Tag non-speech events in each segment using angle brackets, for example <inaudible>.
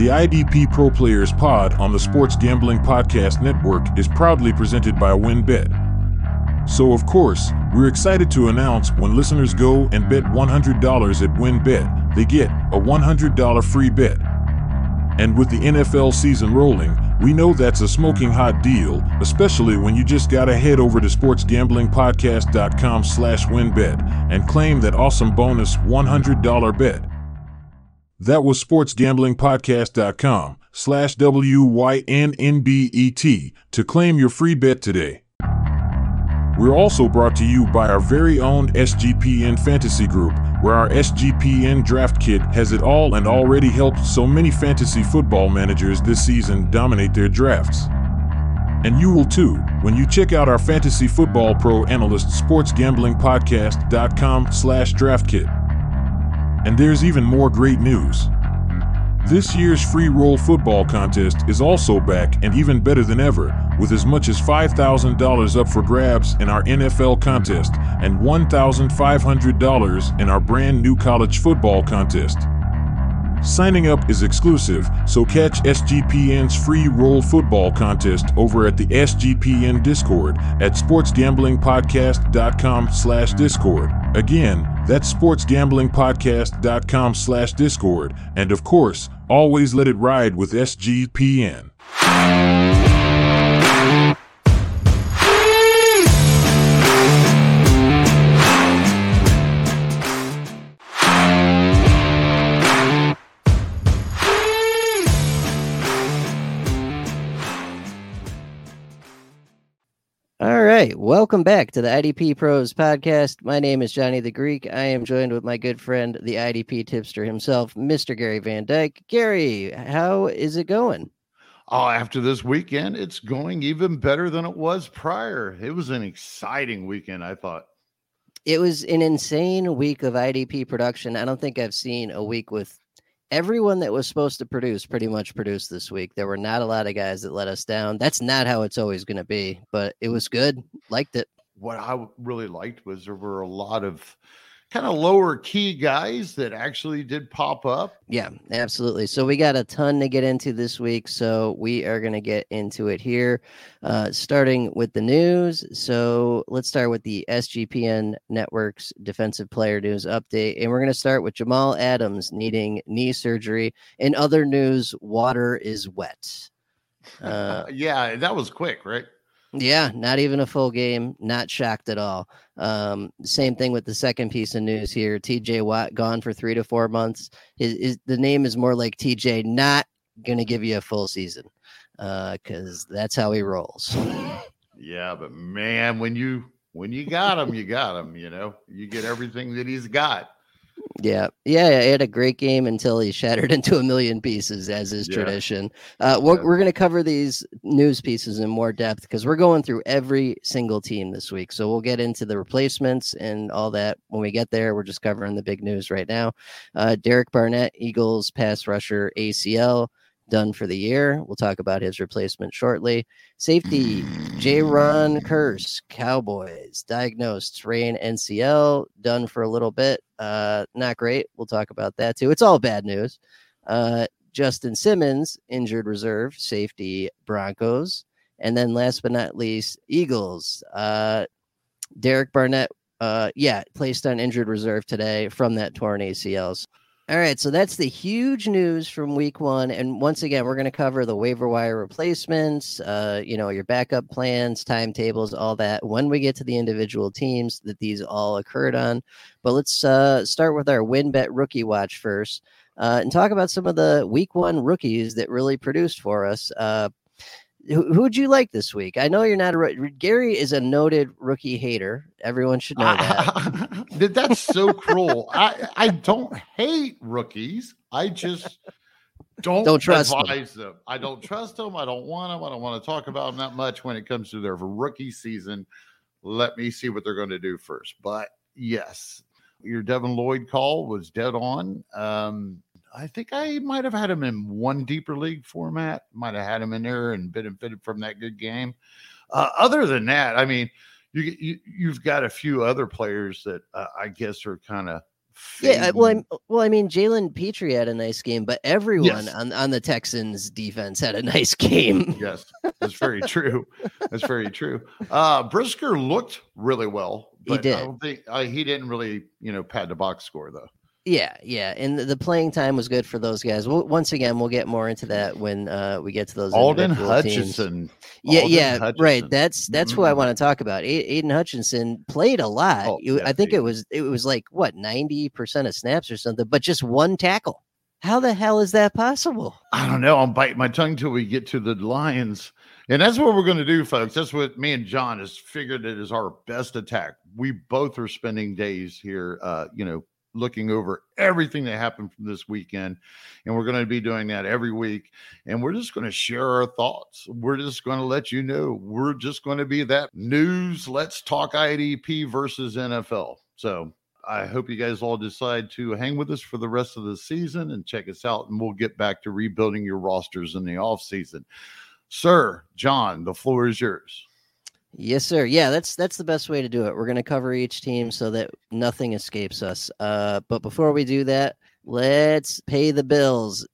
The IDP Pro Players Pod on the Sports Gambling Podcast Network is proudly presented by WynnBET. So, of course, we're excited to announce when listeners go and bet $100 at WynnBET, they get a $100 free bet. And with the NFL season rolling, we know that's a smoking hot deal, especially when you just gotta head over to sportsgamblingpodcast.com slash wynnbet and claim that awesome bonus $100 bet. That was sportsgamblingpodcast.com slash W-Y-N-N-B-E-T to claim your free bet today. We're also brought to you by our very own SGPN Fantasy Group, where our SGPN Draft Kit has it all and already helped so many fantasy football managers this season dominate their drafts. And you will too when you check out our Fantasy Football Pro Analyst SportsGamblingPodcast.com slash draft kit. And there's even more great news. This year's free roll football contest is also back and even better than ever, with as much as $5,000 up for grabs in our NFL contest and $1,500 in our brand new college football contest. Signing up is exclusive, so catch SGPN's free roll football contest over at the SGPN Discord at sportsgamblingpodcast.com slash discord. Again, that's sportsgamblingpodcast.com slash discord. And of course, always let it ride with SGPN. Welcome back to the IDP Pros podcast. My name is Johnny the Greek. I am joined with my good friend, the IDP tipster himself, Mr. Gary Van Dyke. Gary, how is it going? Oh, after this weekend, it's going even better than it was prior. It was an exciting weekend, I thought. It was an insane week of IDP production. I don't think I've seen a week with everyone that was supposed to produce pretty much produced this week. There were not a lot of guys that let us down. That's not how it's always going to be, but it was good. Liked it. What I really liked was there were a lot of kind of lower key guys that actually did pop up. Yeah, absolutely. So we got a ton to get into this week. So we are going to get into it here, uh, starting with the news. So let's start with the SGPN Network's defensive player news update. And we're going to start with Jamal Adams needing knee surgery. In other news, water is wet. <laughs> Uh, yeah, that was quick, right? Yeah, not even a full game. Not shocked at all. Um, same thing with the second piece of news here. TJ Watt gone for three to four months. His the name is more like TJ, not gonna give you a full season, because uh, that's how he rolls. Yeah, but man, when you when you got him, you got him. You know, you get everything that he's got. Yeah, yeah, he had a great game until he shattered <laughs> into a million pieces, as is yeah. tradition. Uh, we're yeah. we're going to cover these news pieces in more depth because we're going through every single team this week. So we'll get into the replacements and all that when we get there. We're just covering the big news right now. Uh, Derek Barnett, Eagles pass rusher ACL done for the year. We'll talk about his replacement shortly. Safety, Jayron Kearse, Cowboys, diagnosed sprain MCL, done for a little bit. Uh, not great. We'll talk about that too. It's all bad news. Uh, Justin Simmons, injured reserve, safety, Broncos. And then last but not least, Eagles. Uh, Derek Barnett, uh, yeah, placed on injured reserve today from that torn ACLs. All right, so that's the huge news from week one. And once again, we're going to cover the waiver wire replacements, uh, you know, your backup plans, timetables, all that when we get to the individual teams that these all occurred on. But let's uh, start with our WynnBET rookie watch first uh, and talk about some of the week one rookies that really produced for us. Who would you like this week? I know you're not a Gary is a noted rookie hater. Everyone should know that. <laughs> That's so cruel. I I don't hate rookies. I just don't, don't trust advise them. them. I don't trust them. I don't want them. I don't want to talk about them that much when it comes to their rookie season. Let me see what they're going to do first. But yes, your Devin Lloyd call was dead on. Um, I think I might have had him in one deeper league format. Might have had him in there and benefited from that good game. Uh, other than that, I mean, you, you you've got a few other players that uh, I guess are kind of Yeah, well, I'm, well, I mean, Jalen Pitre had a nice game, but everyone yes. on, on the Texans defense had a <laughs> nice game. yes, that's very true. That's very true. Uh, Brisker looked really well. he did. I don't think uh, he didn't really, you know, pad the box score though. Yeah, yeah, and the playing time was good for those guys. We'll, once again, we'll get more into that when uh, we get to those. Aidan Hutchinson. Teams. Yeah, Aidan yeah, Hutchinson. right. That's that's mm-hmm. who I want to talk about. A- Aidan Hutchinson played a lot. Oh, yeah, I think it was it was like what ninety percent of snaps or something, but just one tackle. How the hell is that possible? I don't know. I'm biting my tongue till we get to the Lions. And that's what we're going to do, folks. That's what me and John has figured it is our best attack. We both are spending days here, uh, you know, looking over everything that happened from this weekend. And we're going to be doing that every week. And we're just going to share our thoughts. We're just going to let you know. We're just going to be that news. Let's talk IDP versus NFL. So I hope you guys all decide to hang with us for the rest of the season and check us out. And we'll get back to rebuilding your rosters in the off season. Sir, John, the floor is yours. Yes, sir. Yeah, that's that's the best way to do it. We're going to cover each team so that nothing escapes us. Uh, but before we do that, let's pay the bills.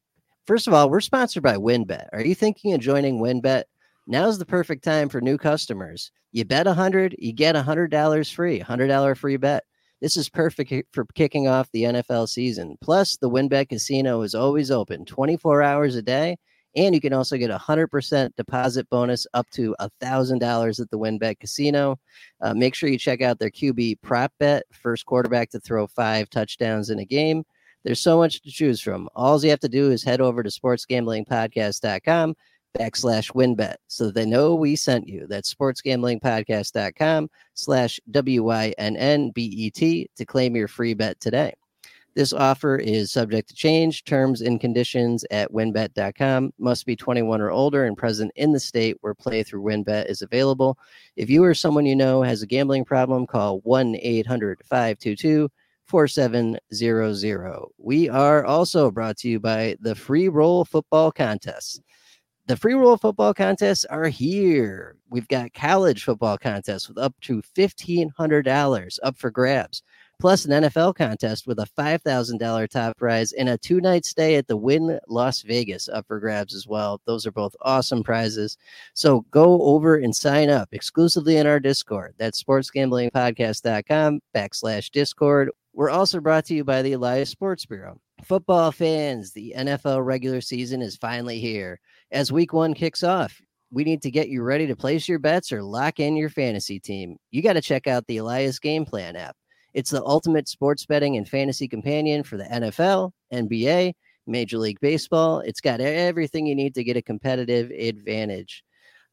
First of all, we're sponsored by WynnBET. Are you thinking of joining WynnBET? Now's the perfect time for new customers. You bet a hundred, you get a hundred dollars free. Hundred dollar free bet. This is perfect for kicking off the NFL season. Plus, the WynnBET Casino is always open 24 hours a day and you can also get a 100% deposit bonus up to $1,000 at the WynnBET Casino. Uh, make sure you check out their QB prop bet, first quarterback to throw five touchdowns in a game. There's so much to choose from. All you have to do is head over to sportsgamblingpodcast.com backslash wynnbet so they know we sent you. That's sportsgamblingpodcast.com slash W-Y-N-N-B-E-T to claim your free bet today. This offer is subject to change. Terms and conditions at wynnbet.com must be 21 or older and present in the state where play through wynnbet is available. If you or someone you know has a gambling problem, call 1 800 522 4700. We are also brought to you by the Free Roll Football Contest. The free roll football contests are here. We've got college football contests with up to $1,500 up for grabs plus an NFL contest with a $5,000 top prize and a two night stay at the Wynn Las Vegas up for grabs as well. Those are both awesome prizes. So go over and sign up exclusively in our Discord. That's sportsgamblingpodcast.com backslash Discord. We're also brought to you by the Elias Sports Bureau. Football fans, the NFL regular season is finally here. As week one kicks off, we need to get you ready to place your bets or lock in your fantasy team. You got to check out the Elias Game Plan app. It's the ultimate sports betting and fantasy companion for the NFL, NBA, Major League Baseball. It's got everything you need to get a competitive advantage.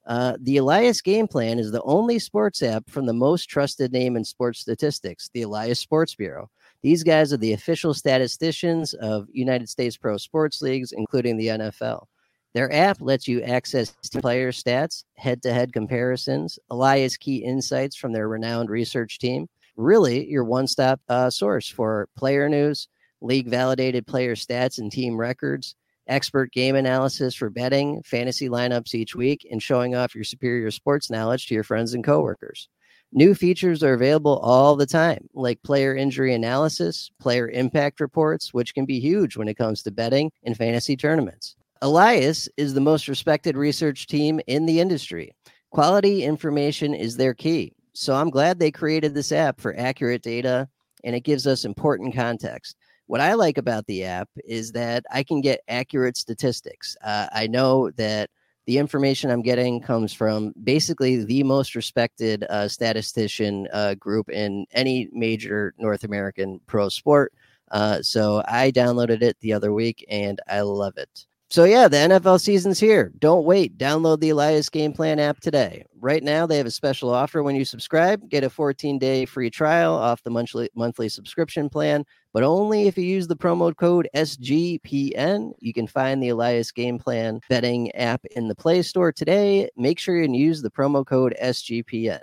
Uh, the Elias Game Plan is the only sports app from the most trusted name in sports statistics, the Elias Sports Bureau. These guys are the official statisticians of United States pro sports leagues, including the NFL. Their app lets you access player stats, head to head comparisons, Elias key insights from their renowned research team, really your one stop uh, source for player news, league validated player stats and team records, expert game analysis for betting, fantasy lineups each week, and showing off your superior sports knowledge to your friends and coworkers. New features are available all the time, like player injury analysis, player impact reports, which can be huge when it comes to betting and fantasy tournaments. Elias is the most respected research team in the industry. Quality information is their key. So I'm glad they created this app for accurate data and it gives us important context. What I like about the app is that I can get accurate statistics. Uh, I know that the information I'm getting comes from basically the most respected uh, statistician uh, group in any major North American pro sport. Uh, so I downloaded it the other week and I love it. So yeah, the NFL season's here. Don't wait. Download the Elias Game Plan app today. Right now, they have a special offer when you subscribe. Get a 14-day free trial off the monthly monthly subscription plan, but only if you use the promo code SGPN. You can find the Elias Game Plan betting app in the Play Store today. Make sure you use the promo code SGPN.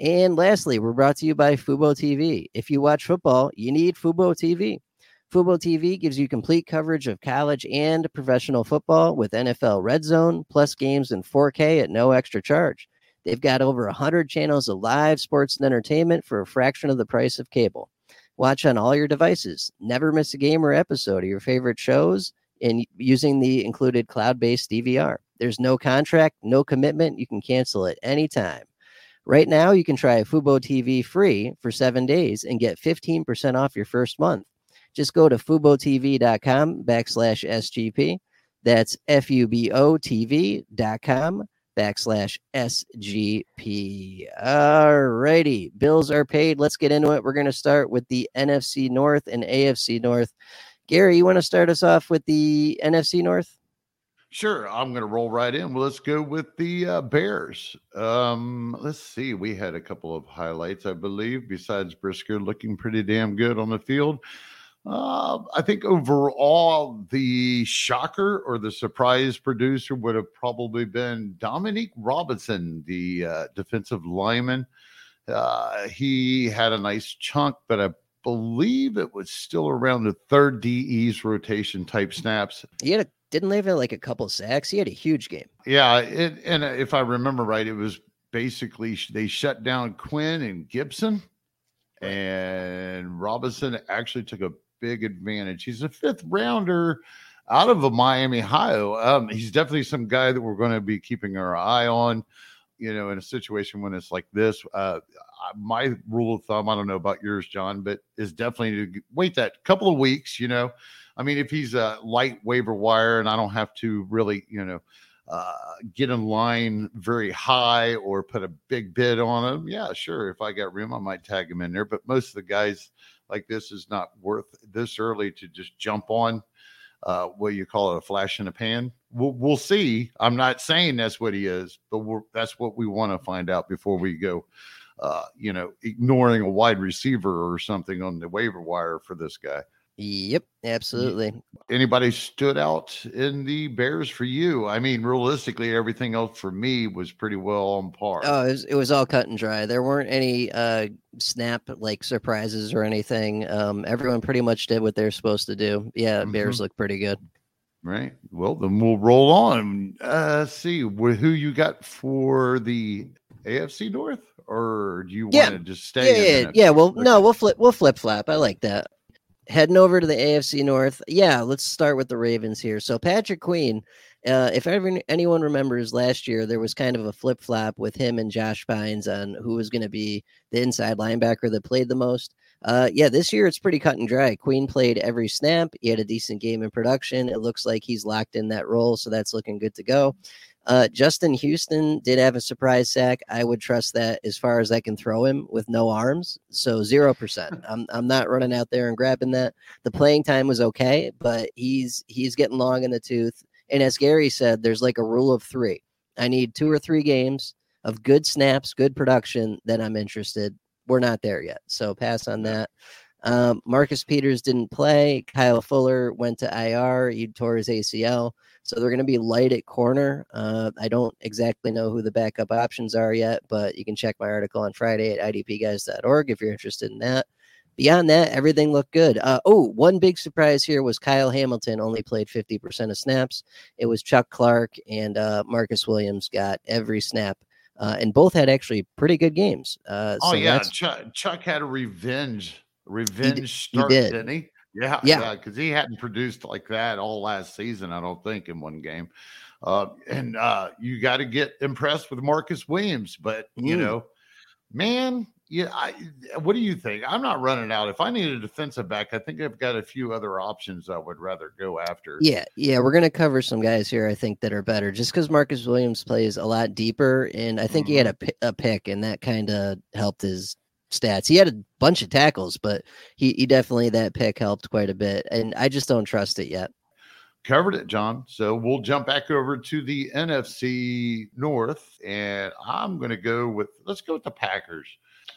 And lastly, we're brought to you by Fubo TV. If you watch football, you need Fubo TV. Fubo TV gives you complete coverage of college and professional football with NFL Red Zone, plus games in 4K at no extra charge. They've got over 100 channels of live sports and entertainment for a fraction of the price of cable. Watch on all your devices. Never miss a game or episode of your favorite shows in using the included cloud-based DVR. There's no contract, no commitment. You can cancel at any time. Right now, you can try Fubo TV free for seven days and get 15% off your first month. Just go to FuboTV.com backslash SGP. That's F-U-B-O TV.com backslash SGP. All righty. Bills are paid. Let's get into it. We're going to start with the NFC North and AFC North. Gary, you want to start us off with the NFC North? Sure, I'm going to roll right in. Well, let's go with the uh, Bears. Um, let's see. We had a couple of highlights, I believe, besides Brisker looking pretty damn good on the field. Uh, I think overall, the shocker or the surprise producer would have probably been Dominique Robinson, the uh, defensive lineman. Uh, he had a nice chunk, but I believe it was still around the third DE's rotation type snaps. He had a, didn't leave it like a couple sacks. He had a huge game. Yeah, it, and if I remember right, it was basically they shut down Quinn and Gipson, and Robinson actually took a big advantage. He's a fifth rounder out of a Miami Ohio. Um, he's definitely some guy that we're going to be keeping our eye on. You know, in a situation when it's like this, uh, my rule of thumb, I don't know about yours, John, but is definitely to wait that couple of weeks. You know, I mean, if he's a light waiver wire and I don't have to really, you know, uh, get in line very high or put a big bid on him, yeah, sure. If I got room, I might tag him in there. But most of the guys like this is not worth this early to just jump on. Uh, what you call it, a flash in the pan. We'll, we'll see. I'm not saying that's what he is, but that's what we want to find out before we go. Uh, you know, ignoring a wide receiver or something on the waiver wire for this guy. Yep, absolutely. Anybody stood out in the Bears for you? I mean, realistically, everything else for me was pretty well on par. Oh, it was, it was all cut and dry. There weren't any uh, snap like surprises or anything. Um, everyone pretty much did what they're supposed to do. Yeah, mm-hmm. Bears look pretty good. Right. Well, then we'll roll on. Uh, see who you got for the AFC North, or do you want to just stay? Yeah, yeah, yeah. Well, okay. no, we'll flip. We'll flip flap. I like that heading over to the AFC North. Yeah, let's start with the Ravens here. So Patrick Queen, uh, if ever anyone remembers last year, there was kind of a flip flop with him and Josh Bynes on who was going to be the inside linebacker that played the most. Uh, yeah, this year it's pretty cut and dry. Queen played every snap. He had a decent game in production. It looks like he's locked in that role, so that's looking good to go. Uh, Justin Houston did have a surprise sack. I would trust that as far as I can throw him with no arms. So zero percent. <laughs> I'm I'm not running out there and grabbing that. The playing time was okay, but he's he's getting long in the tooth. And as Gary said, there's like a rule of three. I need two or three games of good snaps, good production. Then I'm interested. We're not there yet, so pass on that. Um, Marcus Peters didn't play. Kyle Fuller went to IR. He tore his ACL. So they're going to be light at corner. Uh, I don't exactly know who the backup options are yet, but you can check my article on Friday at idpguys.org if you're interested in that. Beyond that, everything looked good. Uh, oh, one big surprise here was Kyle Hamilton only played 50% of snaps. It was Chuck Clark and uh, Marcus Williams got every snap. Uh, and both had actually pretty good games. Uh, oh, so yeah. Chuck, Chuck, had a revenge revenge he, start, he did. didn't he? Yeah, yeah, because he hadn't produced like that all last season, I don't think, in one game. Uh, and uh, you got to get impressed with Marcus Williams, but you mm. know, man, yeah, I, what do you think? I'm not running out. If I need a defensive back, I think I've got a few other options I would rather go after. Yeah, yeah, we're gonna cover some guys here. I think that are better, just because Marcus Williams plays a lot deeper, and I think mm-hmm. he had mm-hmm. a, a pick, and that kind of helped his stats. He had a bunch of tackles, but he, he definitely that pick helped quite a bit. And I just don't trust it yet. Covered it, John. So we'll jump back over to the NFC North, and I'm going to go with let's go with the Packers.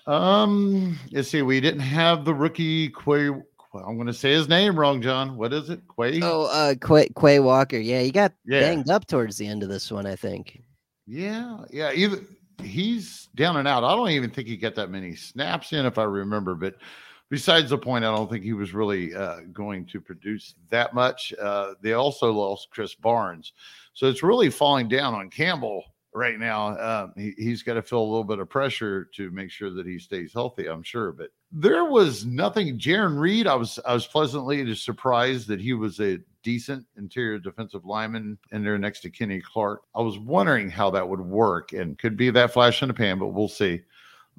Um, let's see. We didn't have the rookie Quay. I'm going to say his name wrong, John. What is it? Quay? Oh, uh, Quay, Quay Walker. Yeah, he got yeah. banged up towards the end of this one, I think. Yeah, yeah. Even he's down and out. I don't even think he got that many snaps in, if I remember. But besides the point, I don't think he was really uh, going to produce that much. Uh, they also lost Krys Barnes, so it's really falling down on Campbell right now. Um, he, has got to feel a little bit of pressure to make sure that he stays healthy. I'm sure, but there was nothing. Jarran Reed, I was I was pleasantly surprised that he was a decent interior defensive lineman in there next to Kenny Clark. I was wondering how that would work and could be that flash in the pan, but we'll see.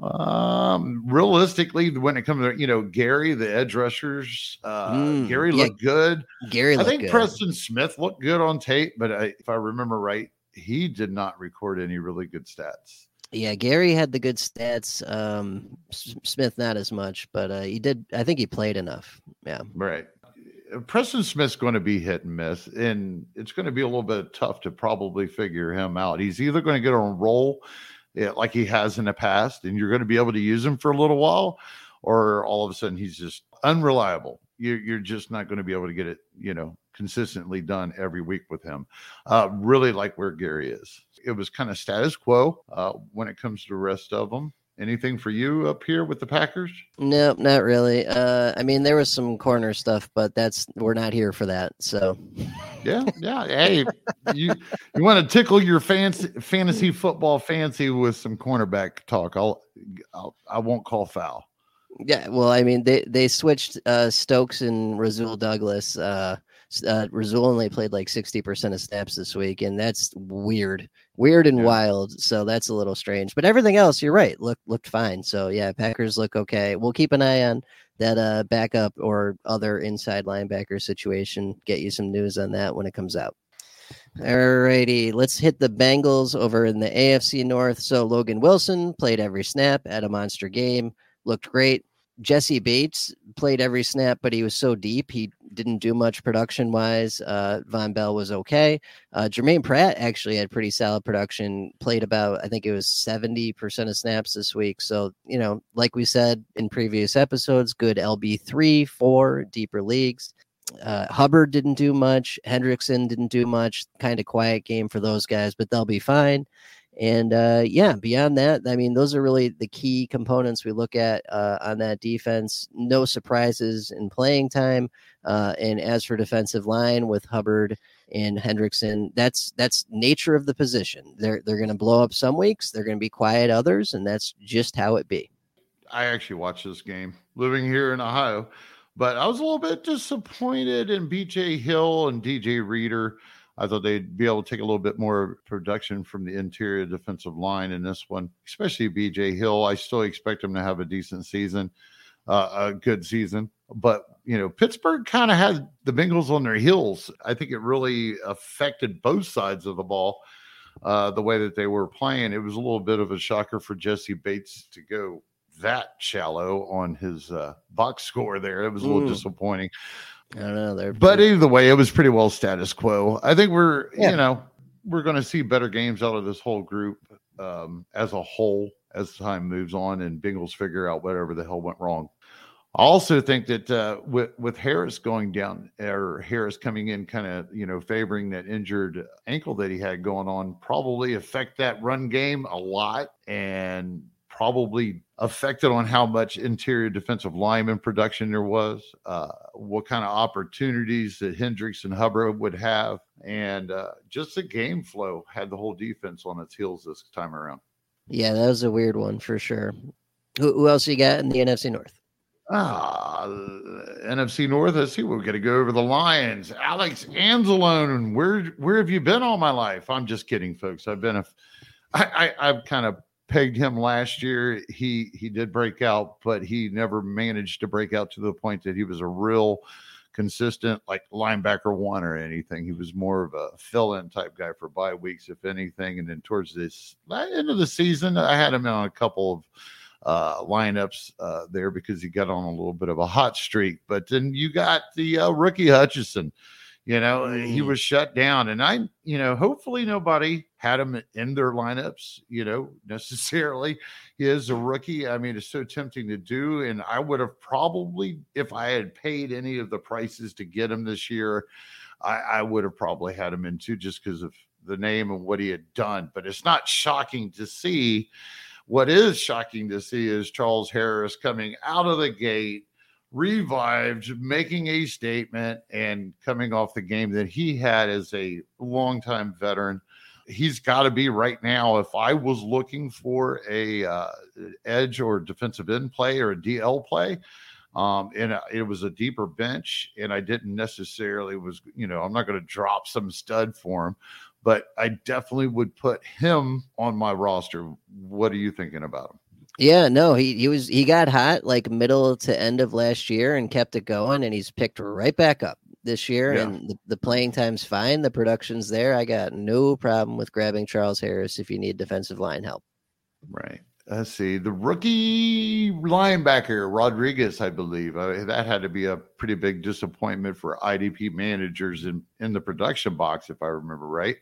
Um, realistically, when it comes to you know Gary, the edge rushers, uh, mm, Gary yeah. looked good. Gary, I think good. Preston Smith looked good on tape, but I, if I remember right, he did not record any really good stats. Yeah, Gary had the good stats. Um, Smith not as much, but uh, he did. I think he played enough. Yeah, right. Uh, Preston Smith's going to be hit and miss, and it's going to be a little bit tough to probably figure him out. He's either going to get on a roll yeah, like he has in the past, and you're going to be able to use him for a little while, or all of a sudden he's just unreliable. You're, you're just not going to be able to get it, you know, consistently done every week with him. Uh, really like where Gary is. It was kind of status quo uh, when it comes to the rest of them. Anything for you up here with the Packers? No, not really. Uh, I mean, there was some corner stuff, but that's we're not here for that. So, yeah, <laughs> yeah. Hey, you you want to tickle your fancy fantasy football fancy with some cornerback talk? I'll, I'll I won't call foul. Yeah, well, I mean, they they switched uh, Stokes and Rasul Douglas. Uh, uh, Rasul only played like sixty percent of snaps this week, and that's weird weird and yeah. wild. So that's a little strange. But everything else, you're right, look looked fine. So yeah, Packers look okay. We'll keep an eye on that uh backup or other inside linebacker situation. Get you some news on that when it comes out. Alrighty, let's hit the Bengals over in the AFC North. So Logan Wilson played every snap at a monster game, looked great. Jessie Bates played every snap, but he was so deep he didn't do much production wise. Uh, Vonn Bell was okay. Uh, Germaine Pratt actually had pretty solid production. Played about I think it was seventy percent of snaps this week. So you know, like we said in previous episodes, good LB three, four, deeper leagues. Uh, Hubbard didn't do much. Hendrickson didn't do much. Kind of quiet game for those guys, but they'll be fine. And uh, yeah, beyond that, I mean, those are really the key components we look at uh, on that defense. No surprises in playing time. Uh, and as for defensive line with Hubbard and Hendrickson, that's that's nature of the position. They're they're going to blow up some weeks. They're going to be quiet others, and that's just how it be. I actually watched this game living here in Ohio, but I was a little bit disappointed in BJ Hill and DJ Reader. I thought they'd be able to take a little bit more production from the interior defensive line in this one, especially BJ Hill. I still expect him to have a decent season, uh, a good season. But, you know, Pittsburgh kind of had the Bengals on their heels. I think it really affected both sides of the ball uh, the way that they were playing. It was a little bit of a shocker for Jessie Bates to go that shallow on his uh, box score there. It was a little mm. disappointing. I don't know. They're but pretty... either way, it was pretty well status quo. I think we're yeah. you know we're going to see better games out of this whole group um, as a whole as time moves on, and Bengals figure out whatever the hell went wrong. I also think that uh, with with Harris going down or Harris coming in, kind of you know favoring that injured ankle that he had going on, probably affect that run game a lot, and probably affected on how much interior defensive lineman production there was, uh, what kind of opportunities that Hendricks and Hubbard would have, and uh, just the game flow had the whole defense on its heels this time around. Yeah, that was a weird one for sure. Who, who else you got in the NFC North? Ah, NFC North. Let's see. We're going to go over the Lions. Alex Anzalone. Where where have you been all my life? I'm just kidding, folks. I've been a, I, I I've kind of pegged him last year. He he did break out, but he never managed to break out to the point that he was a real consistent like linebacker one or anything. He was more of a fill-in type guy for bye weeks, if anything. And then towards this end of the season, I had him on a couple of uh, lineups uh, there because he got on a little bit of a hot streak. But then you got the uh, rookie Hutchinson you know, mm. he was shut down. And I, you know, hopefully nobody had him in their lineups, you know, <laughs> necessarily. He is a rookie. I mean, it's so tempting to do. And I would have probably, if I had paid any of the prices to get him this year, I, I would have probably had him in too, just because of the name and what he had done. But it's not shocking to see. What is shocking to see is Charles Harris coming out of the gate revived, making a statement and coming off the game that he had as a longtime veteran he's got to be right now. If I was looking for a uh, edge or defensive end play or a DL play, um, and it was a deeper bench, and I didn't necessarily was you know I'm not going to drop some stud for him, but I definitely would put him on my roster. What are you thinking about him? Yeah, no, he he was he got hot like middle to end of last year and kept it going, and he's picked right back up this year. Yeah. And the, the playing time's fine, the production's there. I got no problem with grabbing Charles Harris if you need defensive line help. Right. Let's see the rookie linebacker Rodriguez, I believe uh, that had to be a pretty big disappointment for IDP managers in in the production box, if I remember right.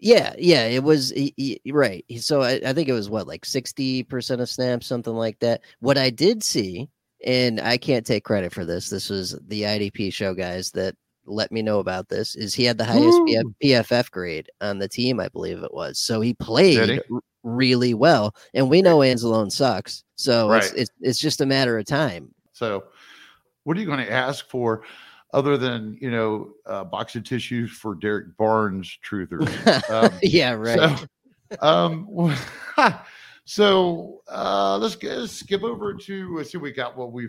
Yeah, yeah, it was he, he, right. So I, I think it was what like sixty percent of snaps, something like that. What I did see, and I can't take credit for this. This was the IDP show guys that let me know about this. Is he had the highest PF, PFF grade on the team? I believe it was. So he played really well. And we know Anzalone sucks. So right. it's, it's, it's just a matter of time. So what are you going to ask for other than, you know, a box of tissues for Derrick Barnes truther. <laughs> Um, yeah, right. So, um, <laughs> so uh, let's, get, let's skip over to let's see. We got what we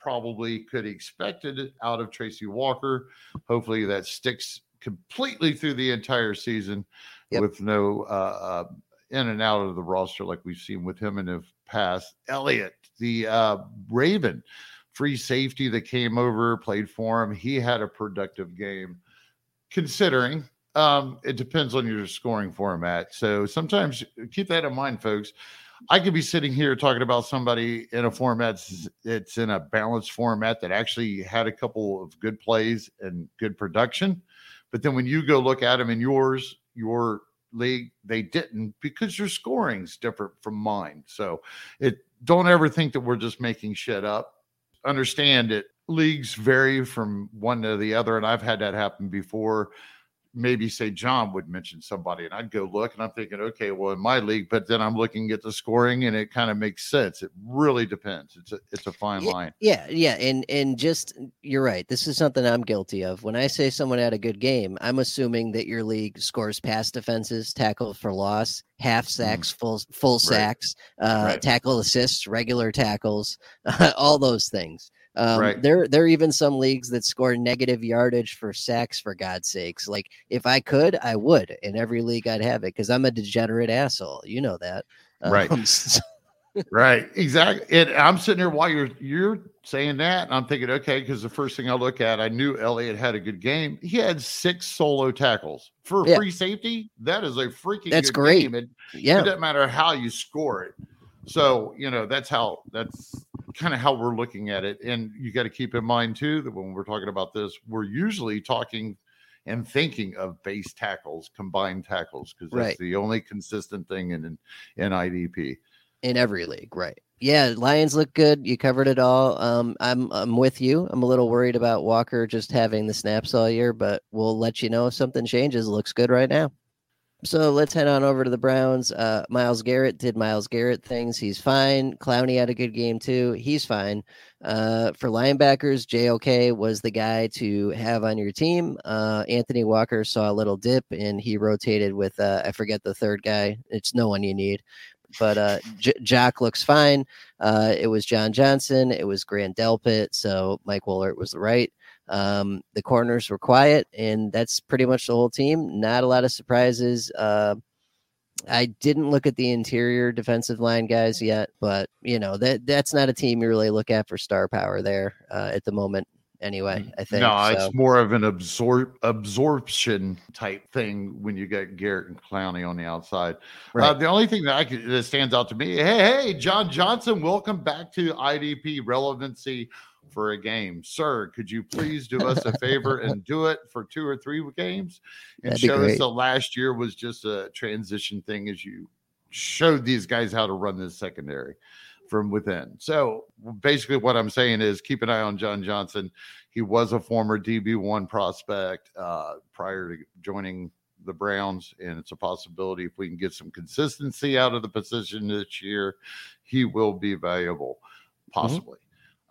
probably could expected out of Tracy Walker. Hopefully that sticks completely through the entire season yep. with no uh, uh, in and out of the roster like we've seen with him in the past. Elliott, the uh, Raven free safety that came over, played for him. He had a productive game, considering um, it depends on your scoring format. So sometimes keep that in mind, folks. I could be sitting here talking about somebody in a format it's in a balanced format that actually had a couple of good plays and good production. But then when you go look at them in yours, your league they didn't because your scoring's different from mine so it don't ever think that we're just making shit up understand it leagues vary from one to the other and i've had that happen before maybe say John would mention somebody and I'd go look and I'm thinking, okay, well in my league, but then I'm looking at the scoring and it kind of makes sense. It really depends. It's a it's a fine line. Yeah, yeah. And and just you're right. This is something I'm guilty of. When I say someone had a good game, I'm assuming that your league scores pass defenses, tackle for loss, half mm. sacks, mm. full full sacks. Uh, right. tackle assists, regular tackles, <laughs> all those things. Um, right. There, there are even some leagues that score negative yardage for sacks. For God's sakes, like if I could, I would. In every league, I'd have it because I'm a degenerate asshole. You know that, right? Um, <laughs> right, exactly. And I'm sitting here while you're you're saying that, and I'm thinking, okay, because the first thing I look at, I knew Elliott had a good game. He had six solo tackles for yeah. free safety. That is a freaking that's great. Game. It, yeah, it doesn't matter how you score it. So you know that's how that's kind of how we're looking at it. And you got to keep in mind too that when we're talking about this, we're usually talking and thinking of base tackles, combined tackles, because that's right. the only consistent thing in, in in IDP. In every league, right? Yeah, Lions look good. You covered it all. Um, I'm I'm with you. I'm a little worried about Walker just having the snaps all year, but we'll let you know if something changes. looks good right now. So let's head on over to the Browns. Uh, Myles Garrett did Myles Garrett things. He's fine. Clowney had a good game too. He's fine. Uh, for linebackers, JOK was the guy to have on your team. Uh, Anthony Walker saw a little dip and he rotated with, uh, I forget the third guy. It's no one you need. But uh, J- Jack looks fine. Uh, it was John Johnson. It was Grant Delpit. So Mike Woolert was the right. Um, the corners were quiet, and that's pretty much the whole team. Not a lot of surprises. Uh, I didn't look at the interior defensive line guys yet, but you know that that's not a team you really look at for star power there uh, at the moment. Anyway, I think no, so. it's more of an absorb absorption type thing when you get Garrett and Clowney on the outside. Uh, right. Uh, the only thing that I could, that stands out to me, hey, hey, John Johnson, welcome back to IDP relevancy for a game. Sir, could you please do us a favor and <laughs> do it for two or three games and That'd show us that last year was just a transition thing as you showed these guys how to run this secondary from within. So basically, what I'm saying is keep an eye on John Johnson. He was a former DB1 prospect uh, prior to joining the Browns, and it's a possibility if we can get some consistency out of the position this year, he will be valuable, mm-hmm. possibly. Mm-hmm.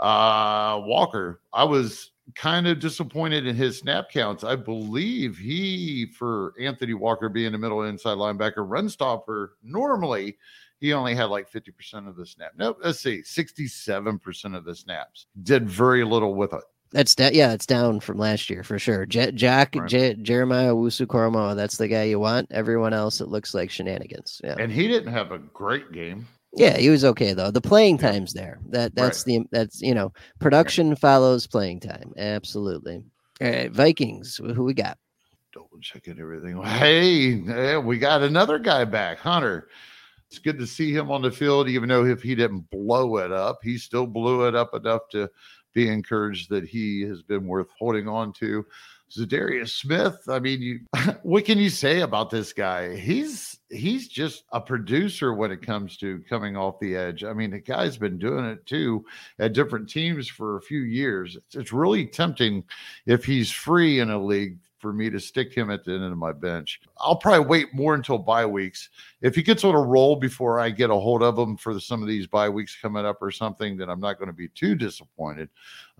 Uh, Walker, I was kind of disappointed in his snap counts. I believe he, for Anthony Walker being a middle inside linebacker, run stopper, normally he only had like 50% of the snap. Nope, let's see, 67% of the snaps. Did very little with it. That's that. Yeah, it's down from last year for sure. J- Jack right. J- Jeremiah Owusu-Koramoah, that's the guy you want. Everyone else, it looks like shenanigans. Yeah, and he didn't have a great game. Yeah, he was okay though. The playing time's there. That that's right. the that's you know production right. follows playing time. Absolutely. All right, Vikings. Who we got? Double checking everything. <laughs> Hey, we got another guy back, Hunter. It's good to see him on the field, even though if he didn't blow it up, he still blew it up enough to be encouraged that he has been worth holding on to. Za'Darius Smith. I mean, you, <laughs> what can you say about this guy? He's he's just a producer when it comes to coming off the edge. I mean, the guy's been doing it too at different teams for a few years. It's, it's really tempting if he's free in a league for me to stick him at the end of my bench. I'll probably wait more until bye weeks. If he gets on a roll before I get a hold of him for some of these bye weeks coming up or something, then I'm not going to be too disappointed.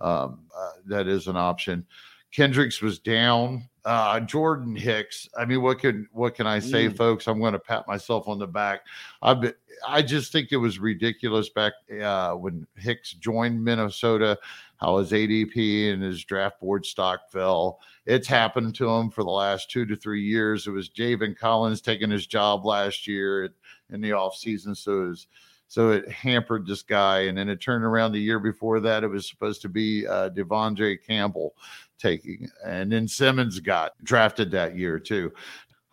Um, uh, that is an option. Kendricks was down. Uh, Jordan Hicks. I mean, what can what can I say, mm. folks? I'm going to pat myself on the back. I've been, I just think it was ridiculous back uh, when Hicks joined Minnesota, how his ADP and his draft board stock fell. It's happened to him for the last two to three years. It was Zaven Collins taking his job last year in the offseason. So it was, so it hampered this guy. And then it turned around the year before that. It was supposed to be uh, De'Vondre Campbell taking. And then Simmons got drafted that year too.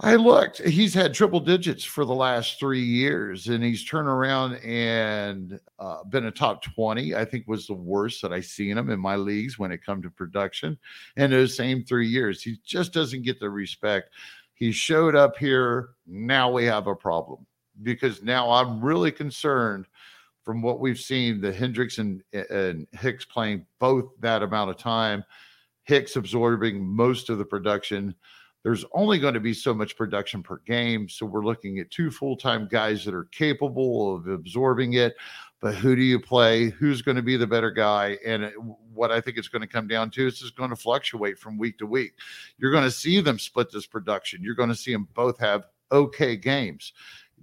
I looked, he's had triple digits for the last three years, and he's turned around and uh, been a top 20. I think was the worst that I seen him in my leagues when it come to production. And those same three years, he just doesn't get the respect. He showed up here. Now we have a problem because now I'm really concerned from what we've seen the Hendricks and, and Hicks playing both that amount of time Hicks absorbing most of the production. There's only going to be so much production per game. So we're looking at two full time guys that are capable of absorbing it. But who do you play? Who's going to be the better guy? And what I think it's going to come down to is it's going to fluctuate from week to week. You're going to see them split this production. You're going to see them both have okay games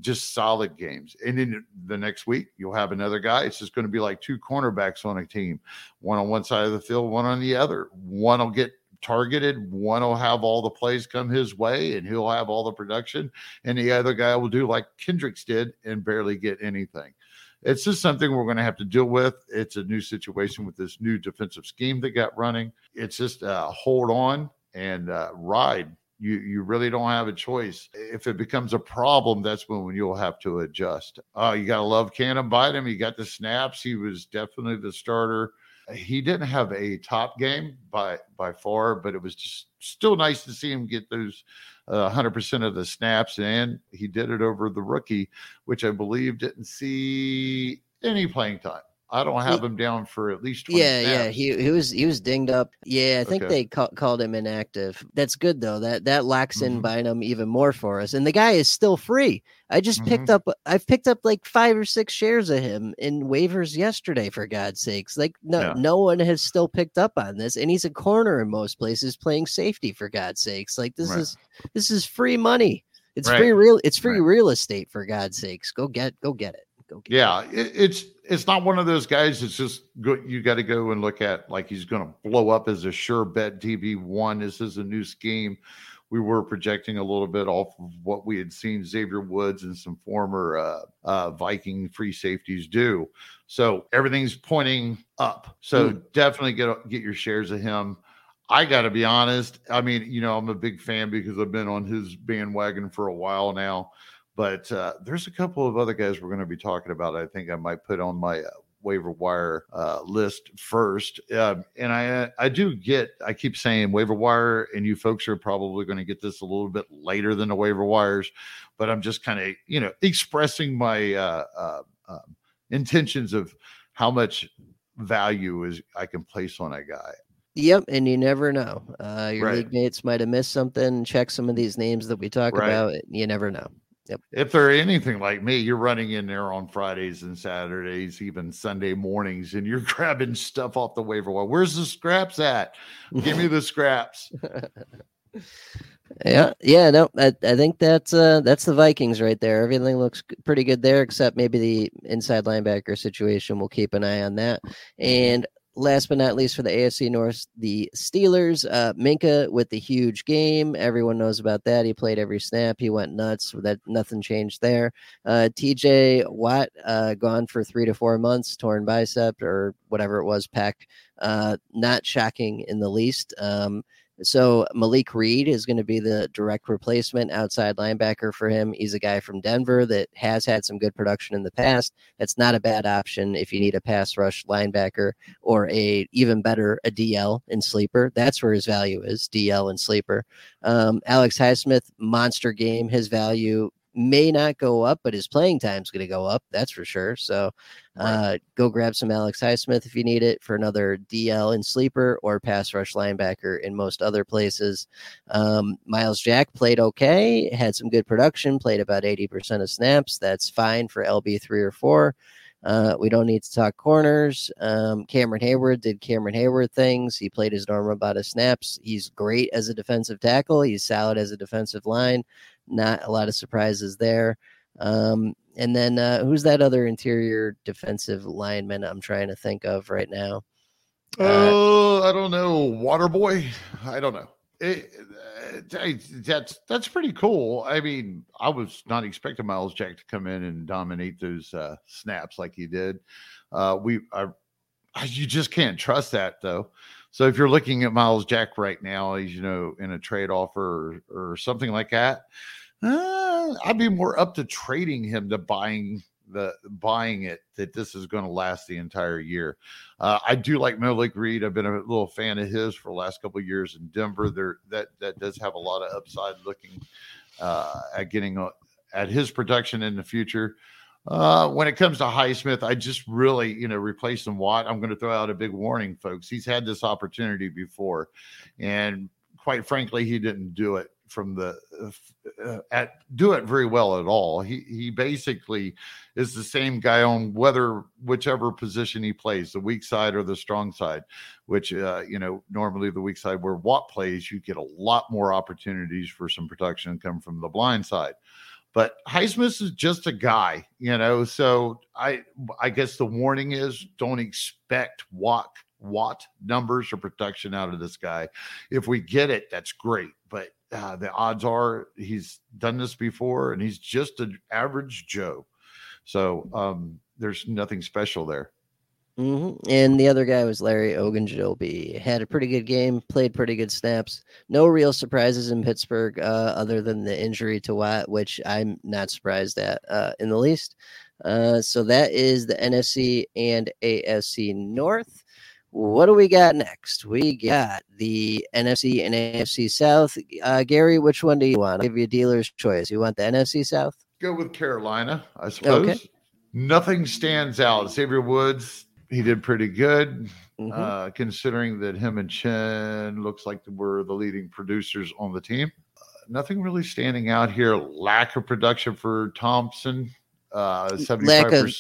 just solid games. And then the next week, you'll have another guy. It's just going to be like two cornerbacks on a team, one on one side of the field, one on the other. One will get targeted, one will have all the plays come his way, and he'll have all the production. And the other guy will do like Kendricks did and barely get anything. It's just something we're going to have to deal with. It's a new situation with this new defensive scheme that got running. It's just uh, hold on and uh, ride you you really don't have a choice. If it becomes a problem, that's when you'll have to adjust. Oh, you got to love Camryn Bynum. He got the snaps. He was definitely the starter. He didn't have a top game by by far, but it was just still nice to see him get those uh, 100% of the snaps, and he did it over the rookie, which I believe didn't see any playing time. I don't have he, him down for at least. yeah, snaps. yeah. He he was he was dinged up. Yeah, I think okay. they ca- called him inactive. That's good though. That that locks in mm-hmm. Bynum even more for us. And the guy is still free. I just mm-hmm. picked up. I've picked up like five or six shares of him in waivers yesterday. For God's sakes, like no yeah. no one has still picked up on this. And he's a corner in most places playing safety. For God's sakes, like this right. is this is free money. It's right. free real. It's free right. real estate. For God's sakes, go get go get it. Go get yeah, it. it's it's not one of those guys It's just good. You got to go and look at like he's going to blow up as a sure bet DB one. This is a new scheme. We were projecting a little bit off of what we had seen Xavier Woods and some former uh, uh, Viking free safeties do. So everything's pointing up. So mm. definitely get get your shares of him. I got to be honest. I mean, you know, I'm a big fan because I've been on his bandwagon for a while now. But uh, there's a couple of other guys we're going to be talking about. I think I might put on my uh, waiver wire uh, list first. Uh, and I uh, I do get I keep saying waiver wire, and you folks are probably going to get this a little bit later than the waiver wires, but I'm just kind of you know expressing my uh, uh, um, intentions of how much value is I can place on a guy. Yep, and you never know. Uh, your right. league mates might have missed something. Check some of these names that we talk right. about. You never know. Yep. If they're anything like me, you're running in there on Fridays and Saturdays, even Sunday mornings, and you're <laughs> grabbing stuff off the waiver wire. Where's the scraps at? Give me the scraps. <laughs> Yeah, yeah, no, I, I think that's uh that's the Vikings right there. Everything looks pretty good there, except maybe the inside linebacker situation. We'll keep an eye on that. And last but not least, for the AFC North, the Steelers, uh, Minkah with the huge game. Everyone knows about that. He played every snap. He went nuts. That nothing changed there. Uh, TJ Watt uh, gone for three to four months, torn bicep or whatever it was, pec. Uh, not shocking in the least. Um, so Malik Reed is going to be the direct replacement outside linebacker for him. He's a guy from Denver that has had some good production in the past. That's not a bad option if you need a pass rush linebacker or a even better a DL in sleeper. That's where his value is DL and sleeper. Um, Alex Highsmith monster game. His value may not go up, but his playing time is going to go up. That's for sure. So uh, right. go grab some Alex Highsmith if you need it for another DL in sleeper or pass rush linebacker in most other places. Um, Myles Jack played okay, had some good production, played about 80% of snaps. That's fine for LB three or four. Uh, we don't need to talk corners. Um, Cameron Heyward did Cameron Heyward things. He played his normal amount of snaps. He's great as a defensive tackle. He's solid as a defensive line. Not a lot of surprises there. Um, and then uh, who's that other interior defensive lineman I'm trying to think of right now? Oh, uh, I don't know. Waterboy? I don't know. It, it, that's that's pretty cool. I mean, I was not expecting Myles Jack to come in and dominate those uh, snaps like he did. Uh, we, I, you just can't trust that though. So if you're looking at Myles Jack right now, he's you know in a trade offer or, or something like that, uh, I'd be more up to trading him to buying the buying it that this is going to last the entire year. Uh, I do like Malik Reed. I've been a little fan of his for the last couple of years in Denver. There that that does have a lot of upside looking uh, at getting a, at his production in the future. Uh, when it comes to Highsmith, I just really, you know, replacing Watt. I'm going to throw out a big warning, folks. He's had this opportunity before, and quite frankly, he didn't do it from the uh, uh, at do it very well at all. He he basically is the same guy on whether whichever position he plays, the weak side or the strong side. Which uh, you know normally the weak side where Watt plays, you get a lot more opportunities for some production come from the blind side. But Highsmith is just a guy, you know. So I I guess the warning is don't expect Watt watt numbers or production out of this guy. If we get it, that's great. But uh, the odds are he's done this before and he's just an average Joe. So um, there's nothing special there. Mm-hmm. And the other guy was Larry Ogunjobi. Had a pretty good game, played pretty good snaps. No real surprises in Pittsburgh, uh, other than the injury to Watt, which I'm not surprised at uh, in the least. Uh, so that is the NFC and AFC North. What do we got next? We got the NFC and AFC South. Uh, Gary, which one do you want? I'll give you a dealer's choice. You want the NFC South? Go with Carolina, I suppose. Okay. Nothing stands out. Xavier Woods he did pretty good, mm-hmm. uh, considering that him and Chinn looks like they were the leading producers on the team. Uh, nothing really standing out here. Lack of production for Thompson. Uh, lack of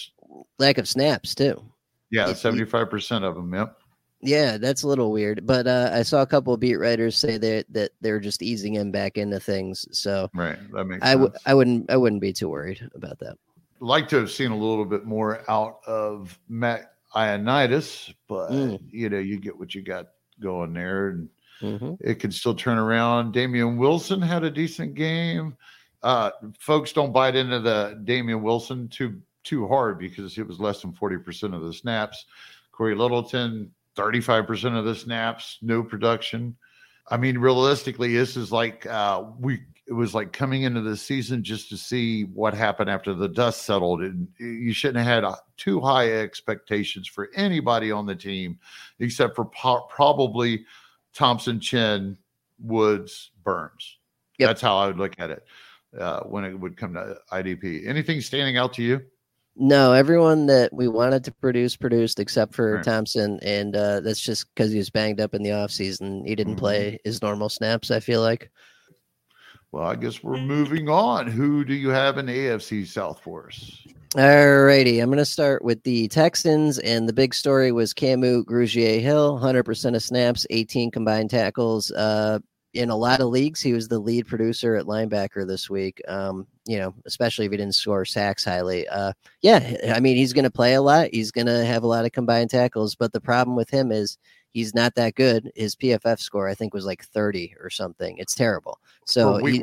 lack of snaps too. Yeah, seventy five percent of them. Yep. Yeah, that's a little weird, but uh, I saw a couple of beat writers say that that they're just easing him back into things. So right, that makes. I w- I wouldn't I wouldn't be too worried about that. Like to have seen a little bit more out of Matt Ioannidis, but mm. you know, you get what you got going there, and mm-hmm. it can still turn around. Damian Wilson had a decent game. Uh, folks don't bite into the Damian Wilson too too hard because it was less than forty percent of the snaps. Cory Littleton, thirty five percent of the snaps, no production. I mean, realistically, this is like uh, we it was like coming into the season just to see what happened after the dust settled. And you shouldn't have had uh, too high expectations for anybody on the team, except for po- probably Thompson, Chinn, Woods, Burns. Yep. That's how I would look at it uh, when it would come to IDP. Anything standing out to you? No, everyone that we wanted to produce produced except for right. Thompson, and uh, that's just because he was banged up in the offseason. He didn't mm-hmm. play his normal snaps. I feel like. Well, I guess we're moving on. Who do you have in AFC South for us? All righty. I'm going to start with the Texans, and the big story was Kamu Grugier Hill, 100% of snaps, 18 combined tackles. Uh, in a lot of leagues, he was the lead producer at linebacker this week. Um, you know, especially if he didn't score sacks highly. Uh, yeah, I mean, he's going to play a lot. He's going to have a lot of combined tackles, but the problem with him is he's not that good. His PFF score, I think, was like 30 or something. It's terrible. So week he,